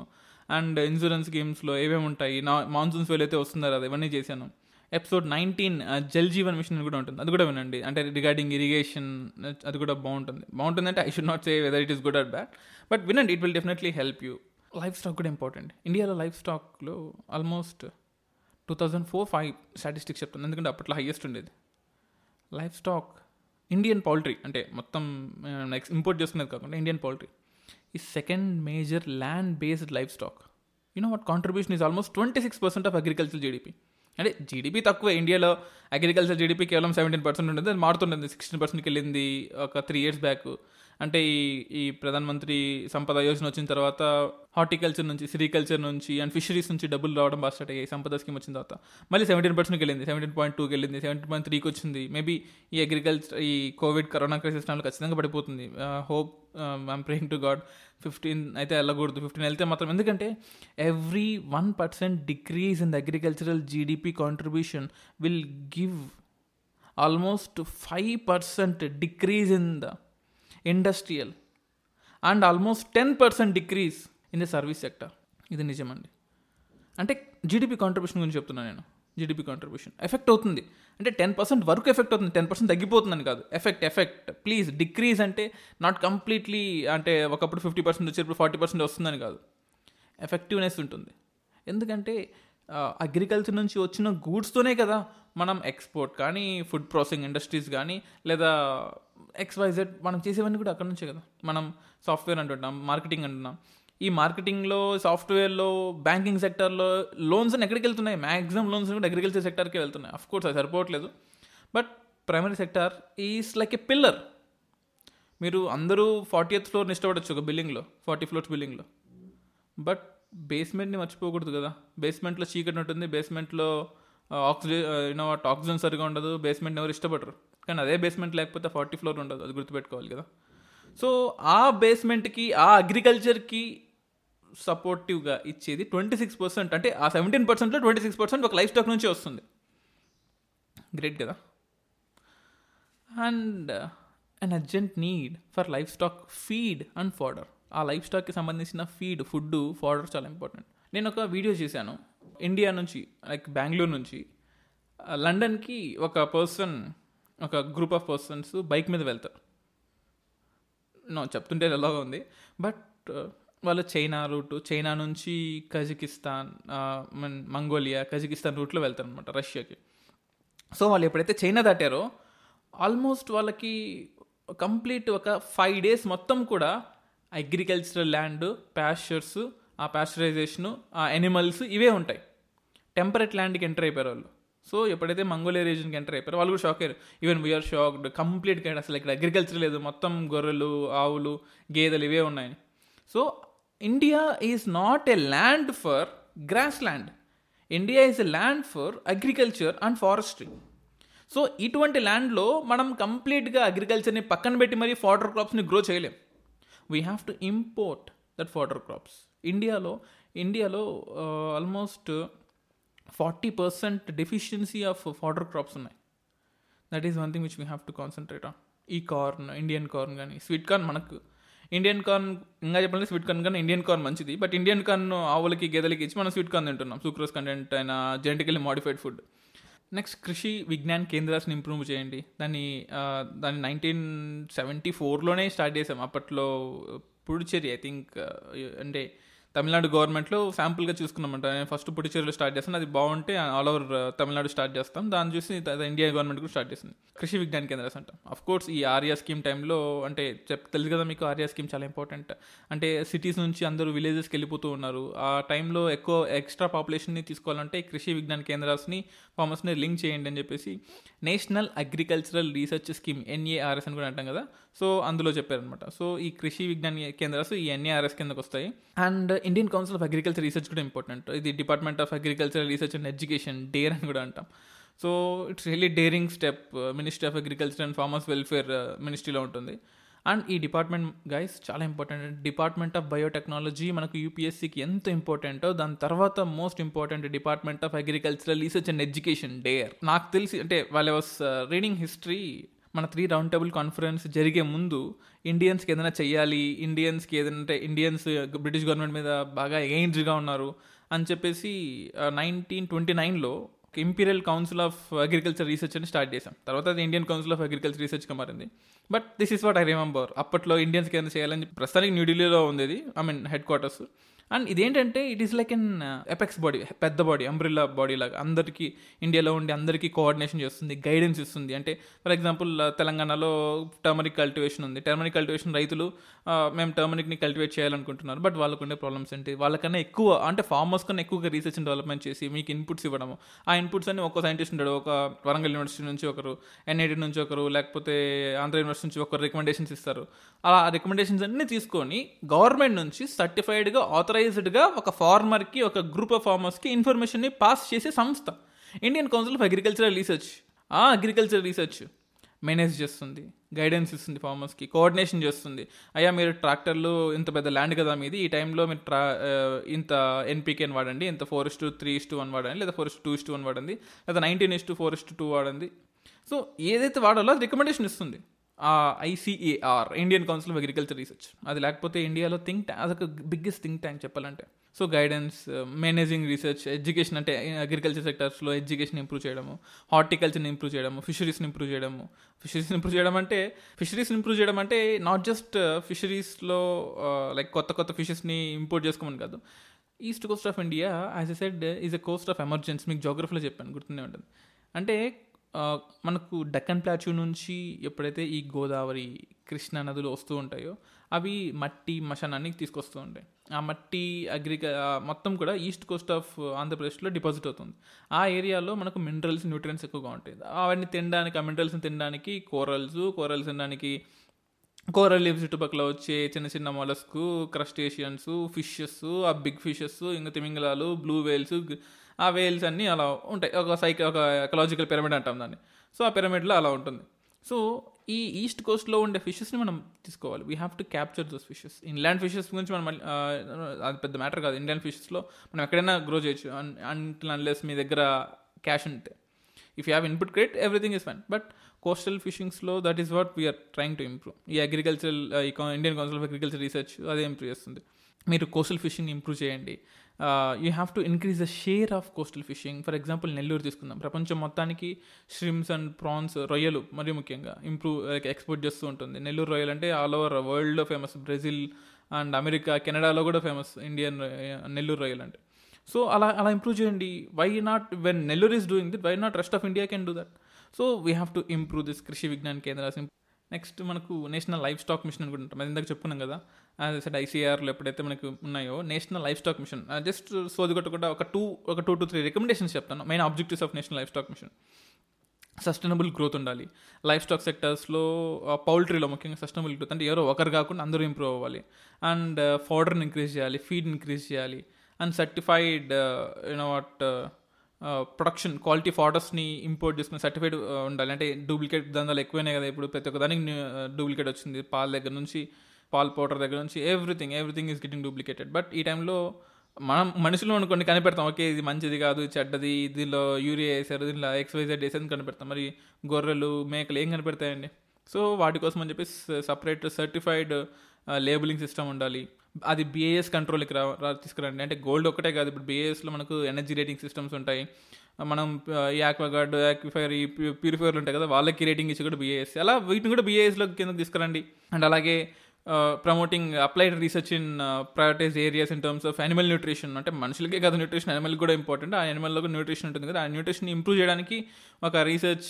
and insurance స్కీమ్స్లో ఏమేమి ఉంటాయి నా మాన్సూన్స్ వేలు అయితే వస్తుందో అది ఇవన్నీ చేశాను. Episode nineteen Jal Jeevan mission కూడా ఉంటుంది. అది కూడా వినండి. అంటే రిగార్డింగ్ ఇరిగేషన్ అది కూడా బాగుంటుంది. బాగుంటుంది అంటే I should not say whether it is good or bad but వినండి it will definitely help you life stock కూడా ఇంపార్టెంట్ ఇండియాలో లైఫ్ స్టాక్లో almost two thousand four five statistics చెప్తుంది. ఎందుకంటే అప్పట్లో హైయెస్ట్ ఉండేది. లైఫ్ స్టాక్ ఇండియన్ పౌల్ట్రీ అంటే మొత్తం నెక్స్ట్ ఇంపోర్ట్ చేసుకునేది కాకుండా ఇండియన్ పౌల్ట్రీ ఈ second major land based life stock you know what contribution is almost twenty six percent of agriculture GDP అంటే జీడిపి తక్కువ. ఇండియాలో అగ్రికల్చర్ జీడిపి కేవలం సెవెంటీన్ పర్సెంట్ ఉండేది. అది మారుతుండేది. సిక్స్టీన్ పర్సెంట్కి వెళ్ళింది ఒక త్రీ ఇయర్స్ బ్యాక్ అంటే ఈ ఈ ప్రధానమంత్రి సంపద యోజన వచ్చిన తర్వాత హార్టికల్చర్ నుంచి సిరికల్చర్ నుంచి అండ్ ఫిషరీస్ నుంచి డబ్బులు రావడం బాగా స్టార్ట్ అయ్యాయి. సంపద స్కీమ్ వచ్చిన తర్వాత. మళ్ళీ సెవెంటీన్ పర్సెంట్కి వెళ్ళింది. సెవెంటీన్ పాయింట్ టూకి వెళ్ళింది. సెవెంటీన్ పాయింట్ త్రీకి వచ్చింది. మేబీ ఈ అగ్రికల్చర్ ఈ కోవిడ్ కరోనా క్రైసిస్ టైంలో ఖచ్చితంగా పడిపోతుంది. Hope I'm praying to God fifteen అయితే వెళ్ళకూడదు. ఫిఫ్టీన్ వెళ్తే మాత్రం ఎందుకంటే every one percent decrease in the agricultural GDP contribution will give almost five percent decrease in the industrial and almost ten percent decrease in the service sector. ఇది నిజమండి. అంటే GDP contribution గురించి చెప్తున్నాను నేను. జీడిపి కాంట్రిబ్యూషన్ ఎఫెక్ట్ అవుతుంది. అంటే ten percent వరకు effect అవుతుంది. టెన్ పర్సెంట్ తగ్గిపోతుందని కాదు. ఎఫెక్ట్ ఎఫెక్ట్ ప్లీజ్ డిక్రీజ్ అంటే నాట్ కంప్లీట్లీ అంటే ఒకప్పుడు ఫిఫ్టీ పర్సెంట్ వచ్చేప్పుడు ఫార్టీ పర్సెంట్ వస్తుందని కాదు. ఎఫెక్టివ్నెస్ ఉంటుంది. ఎందుకంటే అగ్రికల్చర్ నుంచి వచ్చిన గూడ్స్తోనే కదా మనం ఎక్స్పోర్ట్ కానీ ఫుడ్ ప్రాసెసింగ్ ఇండస్ట్రీస్ కానీ లేదా ఎక్స్వైజెడ్ మనం చేసేవన్నీ కూడా అక్కడ నుంచే కదా. మనం సాఫ్ట్వేర్ అంటున్నాం మార్కెటింగ్ అంటున్నాం. ఈ మార్కెటింగ్లో సాఫ్ట్వేర్లో బ్యాంకింగ్ సెక్టర్లో లోన్స్ అని ఎక్కడికి వెళ్తున్నాయి? మ్యాక్సిమం లోన్స్ కూడా అగ్రికల్చర్ సెక్టర్కి వెళ్తున్నాయి. అఫ్ కోర్స్ అది సరిపోవట్లేదు. But primary sector is like a pillar మీరు అందరూ ఫార్టీ ఎత్ ఫ్లోర్ని ఇష్టపడచ్చు ఒక బిల్డింగ్లో ఫార్టీ ఫ్లోర్స్ బిల్డింగ్లో. బట్ బేస్మెంట్ని మర్చిపోకూడదు కదా. బేస్మెంట్లో చీకటి ఉంటుంది బేస్మెంట్లో ఆక్సిజన్ యూనో ఆక్సిజన్ సరిగా ఉండదు బేస్మెంట్ ఎవరు ఇష్టపడరు. కానీ అదే బేస్మెంట్ లేకపోతే ఫార్టీ ఫ్లోర్ ఉండదు అది గుర్తుపెట్టుకోవాలి కదా. సో ఆ బేస్మెంట్కి ఆ అగ్రికల్చర్కి సపోర్టివ్గా ఇచ్చేది ట్వంటీ సిక్స్ పర్సెంట్ అంటే ఆ సెవెంటీన్ పర్సెంట్లో ట్వంటీ సిక్స్ పర్సెంట్ ఒక లైఫ్ స్టాక్ నుంచి వస్తుంది. గ్రేట్ కదా? And an urgent need for livestock feed and fodder ఆ లైఫ్ స్టాక్కి సంబంధించిన ఫీడ్ ఫుడ్ ఫాడర్ చాలా ఇంపార్టెంట్ నేను ఒక వీడియో చేశాను. ఇండియా నుంచి లైక్ బెంగళూరు నుంచి uh, లండన్కి ఒక పర్సన్ ఒక గ్రూప్ ఆఫ్ పర్సన్స్ బైక్ మీద వెళ్తారు. నో చెప్తుంటే ఎలాగా ఉంది. బట్ uh, వాళ్ళు చైనా రూట్ చైనా నుంచి కజకిస్తాన్ మంగోలియా కజకిస్తాన్ రూట్లో వెళ్తారు అనమాట రష్యాకి. సో వాళ్ళు ఎప్పుడైతే చైనా దాటారో ఆల్మోస్ట్ వాళ్ళకి కంప్లీట్ ఒక ఫైవ్ డేస్ మొత్తం కూడా అగ్రికల్చరల్ ల్యాండ్ ప్యాస్చర్స్ ఆ ప్యాస్చరైజేషను ఆ ఎనిమల్స్ ఇవే ఉంటాయి. టెంపరేట్ ల్యాండ్కి ఎంటర్ అయిపోయారు వాళ్ళు. సో ఎప్పుడైతే మంగోలియా రీజన్కి ఎంటర్ అయిపోయారు వాళ్ళు కూడా షాక్ అయ్యారు. ఈవెన్ వీఆర్ షాక్డ్ కంప్లీట్గా అసలు ఇక్కడ అగ్రికల్చర్ లేదు. మొత్తం గొర్రెలు ఆవులు గేదెలు ఇవే ఉన్నాయి so India is not a land for grass land India is a land for agriculture and forestry so ఇటువంటి ల్యాండ్లో మనం కంప్లీట్గా అగ్రికల్చర్ని పక్కన పెట్టి మరీ ఫాడర్ క్రాప్స్ని గ్రో చేయలేం. We have to import that fodder crops ఇండియాలో ఇండియాలో almost forty percent deficiency of fodder crops ఉన్నాయి. That is one thing which we have to concentrate on ఈ కార్న్ ఇండియన్ కార్న్ కానీ స్వీట్ కార్న్ మనకు Indian corn ఇంకా చెప్పాలంటే sweet corn కానీ Indian corn మంచిది. బట్ ఇండియన్ కార్న్ ఆవులకి గేదెలకి ఇచ్చి మనం స్వీట్ కార్న్ తింటున్నాం. సూక్రోస్ కంటెంట్ అయిన జెనటికలీ modified food next Krishi Vigyan కేంద్రాన్ని ఇంప్రూవ్ చేయండి. దాన్ని దాన్ని నైన్టీన్ సెవెంటీ ఫోర్లోనే స్టార్ట్ చేసాం. అప్పట్లో పుడుచేరి ఐ థింక్ అంటే తమిళనాడు గవర్నమెంట్లో శాంపుల్గా చూసుకున్నామంట. నేను ఫస్ట్ పుడిచేరులో స్టార్ట్ చేస్తాను. అది బాగుంటే all over uh, Tamil Nadu start చేస్తాం. దాన్ని చూసి ఇండియా గవర్నమెంట్ కూడా స్టార్ట్ చేసింది. కృషి విజ్ఞాన కేంద్రాస్ అంటాం. అఫ్ కోర్స్ ఈ ఆర్యా స్కీమ్ టైంలో అంటే చెప్ తెలుసు కదా మీకు ఆర్యా స్కీమ్ చాలా ఇంపార్టెంట్ అంటే సిటీస్ నుంచి అందరూ విలేజెస్కి వెళ్ళిపోతూ ఉన్నారు. ఆ టైంలో ఎక్కువ ఎక్స్ట్రా పాపులేషన్ని తీసుకోవాలంటే కృషి విజ్ఞాన కేంద్రాస్ని ఫార్మర్స్ని లింక్ చేయండి అని చెప్పేసి national agricultural research scheme NARS అని కూడా అంటాం కదా. సో అందులో చెప్పారనమాట సో ఈ కృషి విజ్ఞాన కేంద్రాలు ఈ ఎన్ఏఆర్ఎస్ కిందకు వస్తాయి. And Indian council of agriculture research కూడా ఇంపార్టెంట్. ఇది department of agriculture research and education DARE అని కూడా అంటాం. So it's really daring step. Ministry of agriculture and farmers welfare uh, మినిస్ట్రీలో ఉంటుంది. అండ్ ఈ డిపార్ట్మెంట్ గైస్ చాలా ఇంపార్టెంట్. డిపార్ట్మెంట్ ఆఫ్ బయోటెక్నాలజీ మనకు యూపీఎస్సీకి ఎంత ఇంపార్టెంటో దాని తర్వాత most important department of agricultural research and education DARE. నాకు తెలిసి అంటే వాళ్ళ వాస్ రీడింగ్ హిస్టరీ మన త్రీ రౌండ్ టేబుల్ కాన్ఫరెన్స్ జరిగే ముందు ఇండియన్స్కి ఏదైనా చెయ్యాలి ఇండియన్స్కి ఏదైనా అంటే ఇండియన్స్ బ్రిటిష్ గవర్నమెంట్ మీద బాగా ఎగైన్స్గా ఉన్నారు అని చెప్పేసి నైన్టీన్ ట్వంటీ నైన్లో imperial council of agriculture research అని స్టార్ట్ చేసాం తర్వాత అది ఇండియన్ కౌన్సిల్ ఆఫ్ అగ్రికల్చర్ రీసెర్చ్గా మారింది. But this is what I remember అప్పట్లో ఇండియన్స్కి ఏదైనా చేయాలని ప్రస్తుతానికి న్యూఢిల్లీలో ఉంది I mean headquarters and ఇదేంటంటే it is like an apex body పెద్ద బాడీ అంబ్రిల్లా బాడీ లాగా. అందరికీ ఇండియాలో ఉండి అందరికీ కోఆర్డినేషన్ చేస్తుంది గైడెన్స్ ఇస్తుంది. అంటే ఫర్ ఎగ్జాంపుల్ uh, తెలంగాణలో టర్మరిక్ కల్టివేషన్ ఉంది. టర్మరిక్ కల్టివేషన్ రైతులు uh, మేము టర్మరిక్ని కల్టివేట్ చేయాలనుకుంటున్నారు. బట్ వాళ్ళకు ఉండే ప్రాబ్లమ్స్ ఏంటి? వాళ్ళకన్నా ఎక్కువ అంటే ఫార్మర్స్ కన్నా ఎక్కువగా రీసెర్చ్ అండ్ డెవలప్మెంట్ చేసి మీకు ఇన్పుట్స్ ఇవ్వడము. ఆ ఇన్పుట్స్ అన్ని ఒక సైంటిస్ట్ ఉంటాడు. ఒక వరంగల్ యూనివర్సిటీ నుంచి ఒకరు ఎన్ఐటి నుంచి ఒకరు లేకపోతే ఆంధ్ర యూనివర్సిటీ నుంచి ఒకరు రికమెండేషన్స్ ఇస్తారు. అలా రికమెండేషన్స్ అన్నీ తీసుకొని గవర్నమెంట్ నుంచి సర్టిఫైడ్గా సెంట్రలైజ్డ్గా ఒక ఫార్మర్కి ఒక గ్రూప్ ఆఫ్ ఫార్మర్స్కి ఇన్ఫర్మేషన్ని పాస్ చేసే సంస్థ. Indian council of agricultural research ఆ అగ్రికల్చర్ రీసెర్చ్ మేనేజ్ చేస్తుంది గైడెన్స్ ఇస్తుంది ఫార్మర్స్కి కోఆర్డినేషన్ చేస్తుంది. అయ్యా మీరు ట్రాక్టర్లు ఇంత పెద్ద ల్యాండ్ కదా మీది ఈ టైంలో మీరు ట్రా ఇంత ఎన్పీకేని వాడండి ఇంత four to three is two one వాడండి లేదా four two is to one వాడండి లేదా nineteen is two four is to two వాడండి. సో ఏదైతే వాడాలో అది రికమెండేషన్ ఇస్తుంది. ICAR Indian council of agriculture research అది లేకపోతే ఇండియాలో థింక్ ట్యాంక్ అదొక బిగ్గెస్ట్ థింక్ ట్యాంక్ చెప్పాలంటే. So guidance managing research education అంటే అగ్రికల్చర్ సెక్టర్స్లో ఎడ్యుకేషన్ ఇంప్రూవ్ చేయడము హార్టికల్చర్ని ఇంప్రూవ్ చేయడము ఫిషరీస్ని ఇంప్రూవ్ చేయడము. ఫిషరీస్ని ఇంప్రూవ్ చేయడం అంటే ఫిషరీస్ని ఇంప్రూవ్ చేయడం అంటే నాట్ జస్ట్ ఫిషరీస్లో లైక్ కొత్త కొత్త ఫిషెస్ని ఇంపోర్ట్ చేసుకోమని కాదు. East coast of India as a said is a coast of emergency మీకు జోగ్రఫీలో చెప్పాను గుర్తుండే ఉంటుంది. అంటే మనకు డక్కన్ ప్లాచ్యూ నుంచి ఎప్పుడైతే ఈ గోదావరి కృష్ణా నదులు వస్తూ ఉంటాయో అవి మట్టి మశానాన్ని తీసుకొస్తూ ఉంటాయి. ఆ మట్టి అగ్రిక మొత్తం కూడా ఈస్ట్ కోస్ట్ ఆఫ్ ఆంధ్రప్రదేశ్లో డిపాజిట్ అవుతుంది. ఆ ఏరియాలో మనకు మినరల్స్ న్యూట్రియన్స్ ఎక్కువగా ఉంటాయి. అవన్నీ తినడానికి ఆ మినరల్స్ని తినడానికి కోరల్స్ కోరల్స్ తినడానికి కోరల్ లీవ్స్ చుట్టుపక్కల వచ్చే చిన్న చిన్న మొలస్కు క్రస్టేషియన్స్ ఫిషెస్ ఆ బిగ్ ఫిషెస్ ఇంకా తిమింగలాలు బ్లూ వేల్స్ ఆ వేల్స్ అన్నీ అలా ఉంటాయి. ఒక సైకి ఒక ఎకలాజికల్ పిరమిడ్ అంటాం దాన్ని. సో ఆ పిరమిడ్లో అలా ఉంటుంది. సో ఈ ఈస్ట్ కోస్ట్లో ఉండే ఫిషెస్ని మనం తీసుకోవాలి. We have to capture those fishes inland fishes గురించి మనం అది పెద్ద మ్యాటర్ కాదు. ఇండియన్ ఫిషెస్లో మనం ఎక్కడైనా గ్రో చేయొచ్చు. అంటిల్ అన్లెస్ మీ దగ్గర క్యాష్ ఉంటే. If you have input credit everything is fine but coastal ఫిషింగ్స్లో that is what we're trying to improve ఈ agricultural Indian council of agriculture research అదే ఇంప్రూవ్ చేస్తుంది. మీరు కోస్టల్ ఫిషింగ్ ఇంప్రూవ్ చేయండి. You have to increase the share of coastal fishing for example Nellore తీసుకుందాం. ప్రపంచం మొత్తానికి స్ట్రిమ్స్ and prawns రొయ్యలు మరి ముఖ్యంగా ఇంప్రూవ్ లైక్ ఎక్స్పోర్ట్ చేస్తూ ఉంటుంది. నెల్లూరు రొయ్యలు అంటే ఆల్ ఓవర్ వరల్డ్లో ఫేమస్ బ్రెజిల్ అండ్ అమెరికా కెనడాలో కూడా ఫేమస్ ఇండియన్ నెల్లూరు రొయ్యలు అంటే. సో అలా అలా ఇంప్రూవ్ చేయండి. Why not when Nellore is doing it why not rest of India can do that so we have to improve this Krishi Vigyan Kendra next మనకు national life stock mission అని కూడా ఉంటుంది. అది ఇందాక చెప్పుకున్నాం కదా. సెట్ ఐసీఆర్లు ఎప్పుడైతే మనకు ఉన్నాయో national life stock mission. Just సోది కూడా ఒక టూ ఒక టూ టు త్రీ రికమెండేషన్స్ చెప్తాను. Main objectives of national livestock mission. Sustainable growth ఉండాలి. లైఫ్ స్టాక్ సెక్టర్స్లో పౌల్ట్రీలో ముఖ్యంగా సస్టైనబుల్ గ్రోత్ అంటే ఎవరో ఒకరు కాకుండా అందరూ ఇంప్రూవ్ అవ్వాలి. అండ్ ఫౌడర్ని ఇంక్రీజ్ చేయాలి ఫీడ్ ఇంక్రీజ్ చేయాలి. And certified you know what production quality ఫాడర్స్ని import చేసుకుని సర్టిఫైడ్ ఉండాలి. అంటే డూప్లికేట్ దందాలు ఎక్కువైనాయి కదా ఇప్పుడు ప్రతి ఒక్క దానికి డూప్లికేట్ వచ్చింది. పాల దగ్గర నుంచి పాల్ పౌడర్ దగ్గర నుంచి everything everything is getting duplicated but ఈ టైంలో మనం మనుషులు అనుకోండి కనిపెడతాం ఓకే ఇది మంచిది కాదు చెడ్డది దీనిలో యూరియా వేసారు దీనిలో ఎక్స్వైజెడ్ వేసేది కనిపెడతాం. మరి గొర్రెలు మేకలు ఏం కనిపెడతాయండి? సో వాటి కోసం అని చెప్పి సపరేట్ సర్టిఫైడ్ లేబులింగ్ సిస్టమ్ ఉండాలి. అది బీఏఎస్ కంట్రోల్కి రా తీసుకురండి. అంటే గోల్డ్ ఒకటే కాదు ఇప్పుడు బీఏఎస్లో మనకు ఎనర్జీ రేటింగ్ సిస్టమ్స్ ఉంటాయి. మనం ఈ ఆక్వాగార్డ్ యాక్విఫైర్ ఈ ప్యూరిఫైర్లు ఉంటాయి కదా వాళ్ళకి రేటింగ్ ఇచ్చి కూడా బిఏఎస్ అలా వీటిని కూడా బిఏఎస్లో కింద తీసుకురండి. అండ్ అలాగే promoting applied research in prioritize areas in terms of animal nutrition అంటే మనుషులకే కాదు న్యూట్రిషన్ యానిమల్ కూడా ఇంపార్టెంట్ ఆ యానిమల్లో కూడా న్యూట్రిషన్ ఉంటుంది కదా ఆ న్యూట్రిషన్ ఇంప్రూవ్ చేయడానికి ఒక రీసెర్చ్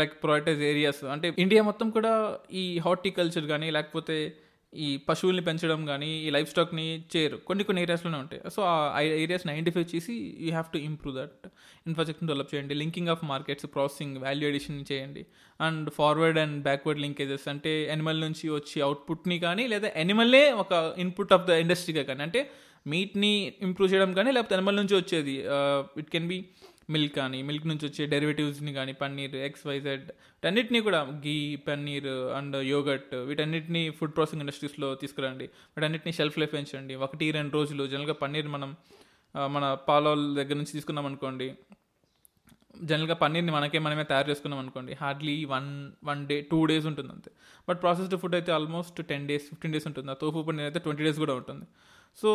లైక్ ప్రయారిటైజ్ ఏరియాస్ అంటే ఇండియా మొత్తం కూడా ఈ హార్టికల్చర్ కానీ లేకపోతే ఈ పశువుల్ని పెంచడం కానీ ఈ లైఫ్ స్టాక్ని చేయరు. కొన్ని కొన్ని ఏరియాస్లోనే ఉంటాయి. సో ఆ ఏరియాస్ని ఐడెంటిఫై చేసి you have to improve that infrastructure develop చేయండి. Linking of markets processing value addition చేయండి. And forward and backward linkages అంటే ఎనిమల్ నుంచి వచ్చి అవుట్పుట్ని కానీ లేదా ఎనిమల్లే ఒక ఇన్పుట్ ఆఫ్ ద ఇండస్ట్రీగా కానీ అంటే మీట్ని ఇంప్రూవ్ చేయడం కానీ లేకపోతే ఎనిమల్ నుంచి వచ్చేది ఇట్ కెన్ బి మిల్క్ కానీ మిల్క్ నుంచి వచ్చే డెరివేటివ్స్ని కానీ పన్నీర్ ఎక్స్ వైజెడ్ వీటన్నిటిని కూడా గీ పన్నీర్ అండ్ యోగట్ వీటన్నిటిని ఫుడ్ ప్రాసెసింగ్ ఇండస్ట్రీస్లో తీసుకురండి. వీటన్నిటిని షెల్ఫ్ లైఫ్ పెంచండి. ఒకటి రెండు రోజులు జనరల్గా పన్నీర్ మనం మన పాలోల్ దగ్గర నుంచి తీసుకున్నాం అనుకోండి జనరల్గా పన్నీర్ని మనకే మనమే తయారు చేసుకున్నాం అనుకోండి hardly one one day two days ఉంటుంది అంతే బట్ ప్రాసెస్డ్ ఫుడ్ అయితే almost ten days fifteen days ఉంటుంది. ఆ తోఫు పన్నీర్ అయితే ట్వంటీ డేస్ కూడా ఉంటుంది. So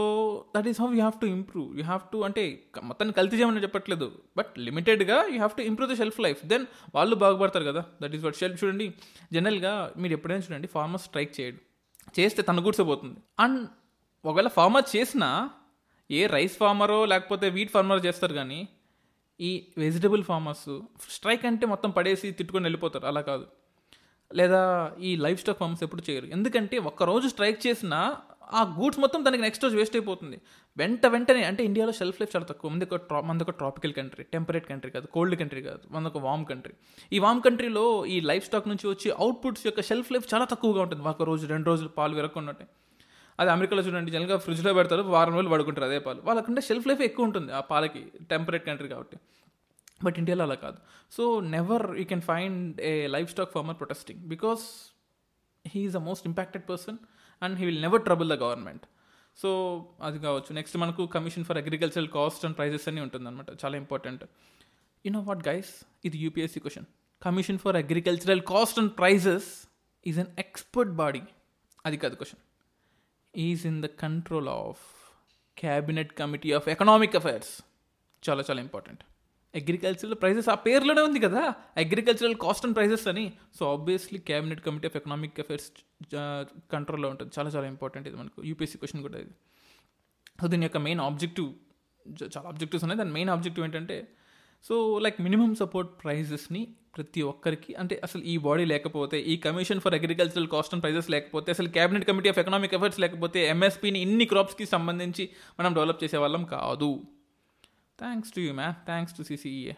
that is how you have to improve you have to అంటే మొత్తాన్ని కల్తీ చేయమని చెప్పట్లేదు. బట్ లిమిటెడ్గా you have to improve the shelf life then వాళ్ళు బాగుపడతారు కదా. దట్ ఈస్ వాట్ షెల్ఫ్ చూడండి. జనరల్గా మీరు ఎప్పుడైనా చూడండి ఫార్మర్ స్ట్రైక్ చేయడు. చేస్తే తన కూర్చోబోతుంది అండ్ ఒకవేళ ఫార్మర్ చేసినా ఏ రైస్ ఫార్మరో లేకపోతే వీట్ ఫార్మర్ చేస్తారు కానీ ఈ వెజిటబుల్ ఫార్మర్స్ స్ట్రైక్ అంటే మొత్తం పడేసి తిట్టుకొని వెళ్ళిపోతారు. అలా కాదు. లేదా ఈ లైఫ్ స్టాక్ ఫార్మర్స్ ఎప్పుడు చేయరు. ఎందుకంటే ఒక్కరోజు స్ట్రైక్ చేసినా ఆ గూడ్స్ మొత్తం దానికి నెక్స్ట్ రోజు వేస్ట్ అయిపోతుంది. వెంట వెంటనే అంటే ఇండియాలో షెల్ఫ్ లైఫ్ చాలా తక్కువ. మంది ట్రా మనది ట్రాపికల్ కంట్రీ టెంపరేట్ కంట్రీ కాదు కోల్డ్ కంట్రీ కాదు మనది వామ్ కంట్రీ ఈ వామ్ కంట్రీలో ఈ లైఫ్ స్టాక్ నుంచి వచ్చి అవుట్పుట్స్ యొక్క షెల్ఫ్ లైఫ్ చాలా తక్కువగా ఉంటుంది. ఒక రోజు రెండు రోజులు పాలు విరక్కున్నట్టే అది అమెరికాలో చూడండి జనరల్గా ఫ్రిడ్జ్లో పెడతారు వారం రోజులు పడుకుంటారు అదే పాలు. వాళ్ళకంటే షెల్ఫ్ లైఫ్ ఎక్కువ ఉంటుంది ఆ పాలకి టెంపరేట్ కంట్రీ కాబట్టి. బట్ ఇండియాలో అలా కాదు. So never you can find a livestock farmer protesting because he is the most impacted person and he will never trouble the government. So అది కావచ్చు. నెక్స్ట్ మనకు commission for agricultural cost and prices అని ఉంటుంది అనమాట చాలా important. You know what guys ఇది UPSC question commission for agricultural cost and prices is an expert body అది కాదు question is in the control of cabinet committee of economic affairs చాలా చాలా important agricultural prices ఆ పేర్లోనే ఉంది కదా? Agricultural cost and prices అని. So obviously cabinet committee of economic affairs కంట్రోల్లో ఉంటుంది. చాలా చాలా ఇంపార్టెంట్ ఇది మనకు. యూపీఎస్సీ క్వశ్చన్ కూడా ఇది. సో దీని యొక్క మెయిన్ ఆబ్జెక్టివ్ చాలా ఆబ్జెక్టివ్స్ ఉన్నాయి. దాని మెయిన్ ఆబ్జెక్టివ్ ఏంటంటే సో లైక్ మినిమం సపోర్ట్ ప్రైజెస్ని ప్రతి ఒక్కరికి అంటే అసలు ఈ బాడీ లేకపోతే ఈ commission for agricultural cost and prices లేకపోతే అసలు cabinet committee of economic efforts లేకపోతే ఎంఎస్పీని ఇన్ని క్రాప్స్కి సంబంధించి మనం డెవలప్ చేసే వాళ్ళం కాదు. Thanks to you ma'am thanks to CCEA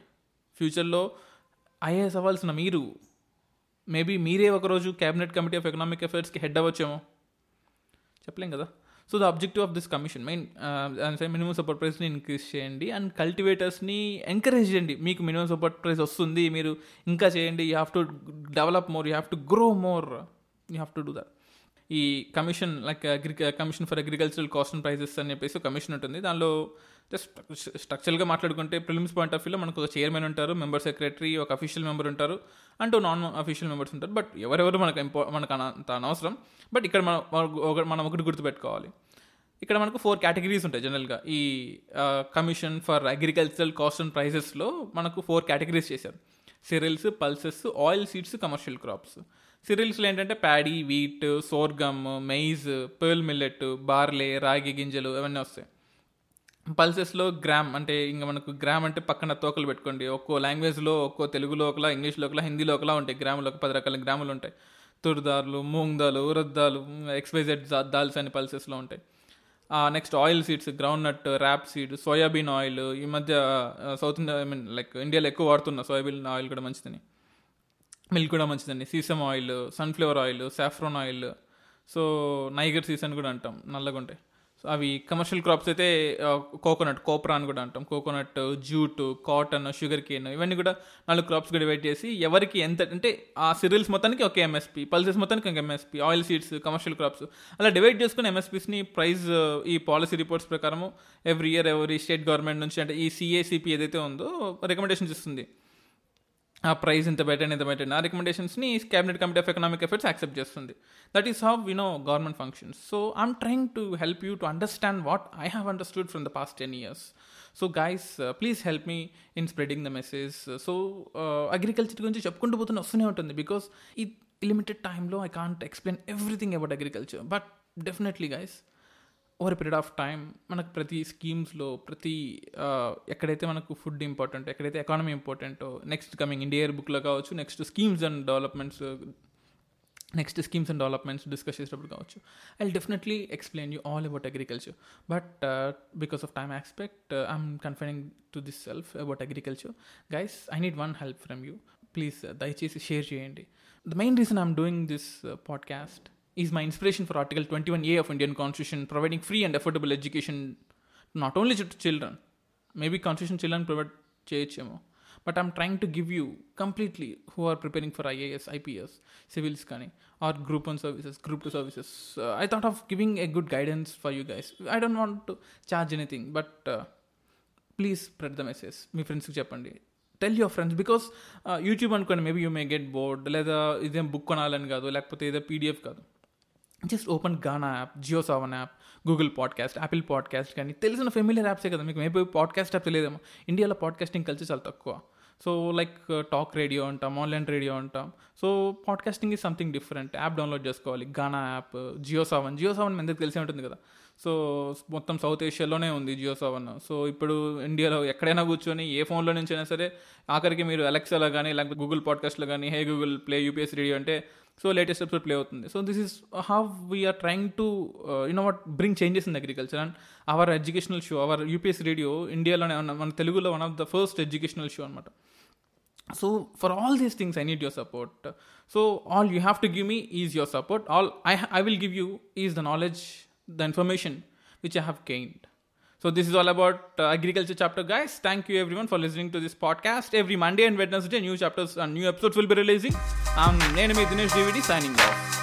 ఫ్యూచర్లో ఐఏఎస్ అవ్వాల్సిన మీరు మేబీ మీరే ఒకరోజు క్యాబినెట్ కమిటీ ఆఫ్ ఎకనామిక్ అఫైర్స్కి హెడ్ అవ్వచ్చేమో? చెప్పలేం కదా? So the objective of this commission main minimum support ప్రైస్ని increase చేయండి అండ్ కల్టివేటర్స్ని ఎంకరేజ్ చేయండి. మీకు మినిమం సపోర్ట్ ప్రైస్ వస్తుంది మీరు ఇంకా చేయండి. You have to develop more you have to grow more you have to do that ఈ commission like agri commission for agricultural cost and prices అని చెప్పేసి కమిషన్ ఉంటుంది. దానిలో జస్ట్ స్ట్రక్చర్గా మాట్లాడుకుంటే ప్రిలిమ్స్ పాయింట్ ఆఫ్ వ్యూలో మనకు ఒక చైర్మన్ ఉంటారు మెంబర్ సెక్రటరీ ఒక అఫీషియల్ మెంబర్ ఉంటారు అంటూ నాన్ అఫీషియల్ మెంబర్స్ ఉంటారు. బట్ ఎవరెవరు మనకు ఇంపా మనకు అంత అనవసరం. బట్ ఇక్కడ మనం ఒక- మనం ఒకటి గుర్తుపెట్టుకోవాలి. ఇక్కడ మనకు ఫోర్ కేటగిరీస్ ఉంటాయి జనరల్గా ఈ commission for agricultural cost and ప్రైసెస్లో మనకు ఫోర్ కేటగిరీస్ చేశారు. Cereals pulses oil seeds commercial crops సిరిల్స్లో ఏంటంటే paddy wheat sorghum maize pearl millet barley ragi గింజలు ఇవన్నీ వస్తాయి. పల్సెస్లో గ్రామ్ అంటే ఇంకా మనకు గ్రామ్ అంటే పక్కన తోకలు పెట్టుకోండి. ఒక్కో లాంగ్వేజ్లో ఒక్కో తెలుగులో ఒకలా ఇంగ్లీష్లో ఒకలా హిందీలో ఒకలా ఉంటాయి. గ్రాములు ఒక పది రకాల గ్రాములు ఉంటాయి. తుర్దాలు మూంగ్ దాలు ఉరద్దాలు ఎక్స్వైజెడ్ దాల్స్ అని పల్సెస్లో ఉంటాయి. Next oil seeds groundnut rapeseed soybean oil ఈ మధ్య South India I mean like ఇండియాలో ఎక్కువ వాడుతున్న సోయాబీన్ ఆయిల్ కూడా మంచిదని. మిల్క్ కూడా మంచిదండి. Sesame oil sunflower oil saffron oil. So niger season కూడా అంటాం. నల్లగా ఉంటాయి అవి కమర్షియల్ క్రాప్స్ అయితే కోకోనట్ కోప్రా అని కూడా అంటాం. Coconut jute cotton sugarcane ఇవన్నీ కూడా నాలుగు క్రాప్స్ కూడా డివైడ్ చేసి ఎవరికి ఎంత అంటే ఆ సిరియల్స్ మొత్తానికి ఒక ఎంఎస్పీ పల్సెస్ మొత్తానికి ఒక MSP oil seeds commercial crops అలా డివైడ్ చేసుకుని ఎంఎస్పీస్ని ప్రైస్ ఈ పాలసీ రిపోర్ట్స్ ప్రకారము every year every state government నుంచి అంటే ఈ సిఏసిపి ఏదైతే ఉందో రికమెండేషన్స్ ఇస్తుంది ఆ ప్రైస్ ఇంత పెట్టండి ఇంత పెట్టండి ఆ రికమెండేషన్స్ని cabinet committee of economic efforts accept చేస్తుంది. That is how we know government functions so I'm trying to help you to understand what I have understood from the past ten years so guys please help me in spreading the message so agriculture గురించి చెప్పుకుంటూ పోతున్న వస్తూనే ఉంటుంది. Because ఈ limited టైంలో I can't explain everything about agriculture but definitely guys over period of time మనకు ప్రతి స్కీమ్స్లో ప్రతి ఎక్కడైతే మనకు ఫుడ్ ఇంపార్టెంట్ ఎక్కడైతే ఎకానమీ ఇంపార్టెంటో నెక్స్ట్ కమింగ్ ఇండియా బుక్లో కావచ్చు next schemes and developments next schemes and developments discuss చేసేటప్పుడు కావచ్చు. I definitely explain you all about agriculture but because of time aspect I'm confining to this self about agriculture guys I need one help from you please దయచేసి share చేయండి. The main reason I'm doing this podcast is my inspiration for Article 21A of Indian Constitution, providing free and affordable education not only to children, maybe Constitution children provide చేయొచ్చేమో but I'm trying to give you completely who are preparing for IAS IPS civils కానీ or group one services group two services I thought of giving a good guidance for you guys I don't want to charge anything but please spread the message మీ ఫ్రెండ్స్కి చెప్పండి. Tell your friends because YouTube అనుకోండి maybe you may get bored లేదా ఇదేం book కొనాలని కాదు లేకపోతే ఏదో PDF కాదు. Just open Gaana app Jio seven app Google podcast Apple podcast కానీ తెలిసిన ఫెమిలియర్ యాప్సే కదా మీకు. మేబీ పాడ్కాస్ట్ యాప్ తెలియదేమో. ఇండియాలో పాడ్కాస్టింగ్ కల్చర్ చాలా తక్కువ. సో లైక్ టాక్ రేడియో అంటాం ఆన్లైన్ రేడియో అంటాం. So podcasting is something different. App download చేసుకోవాలి. Gaana app Jio seven. Jio seven మీ అందరికి తెలిసే ఉంటుంది కదా. సో మొత్తం సౌత్ ఏషియాలోనే ఉంది జియో సెవెన్. సో ఇప్పుడు ఇండియాలో ఎక్కడైనా కూర్చొని ఏ ఫోన్లో నుంచి అయినా సరే ఆఖరికి మీరు అలెక్సాలో కానీ లేకపోతే గూగుల్ పాడ్కాస్ట్లో కానీ hey Google play UPS radio అంటే సో లేటెస్ట్ ఎపిసోడ్ ప్లే అవుతుంది so this is how we are trying to you know what bring changes in agriculture and our educational show our UPS radio ఇండియాలోనే ఉన్న- మన తెలుగులో one of the first educational show అనమాట so for all these things I need your support so all you have to give me is your support all I I will give you is the knowledge the information which I have gained So this is all about uh, agriculture chapter, guys. Thank you everyone for listening to this podcast. Every Monday and Wednesday, new chapters and new episodes will be releasing. I'm Nenemi Dinesh DVD signing off.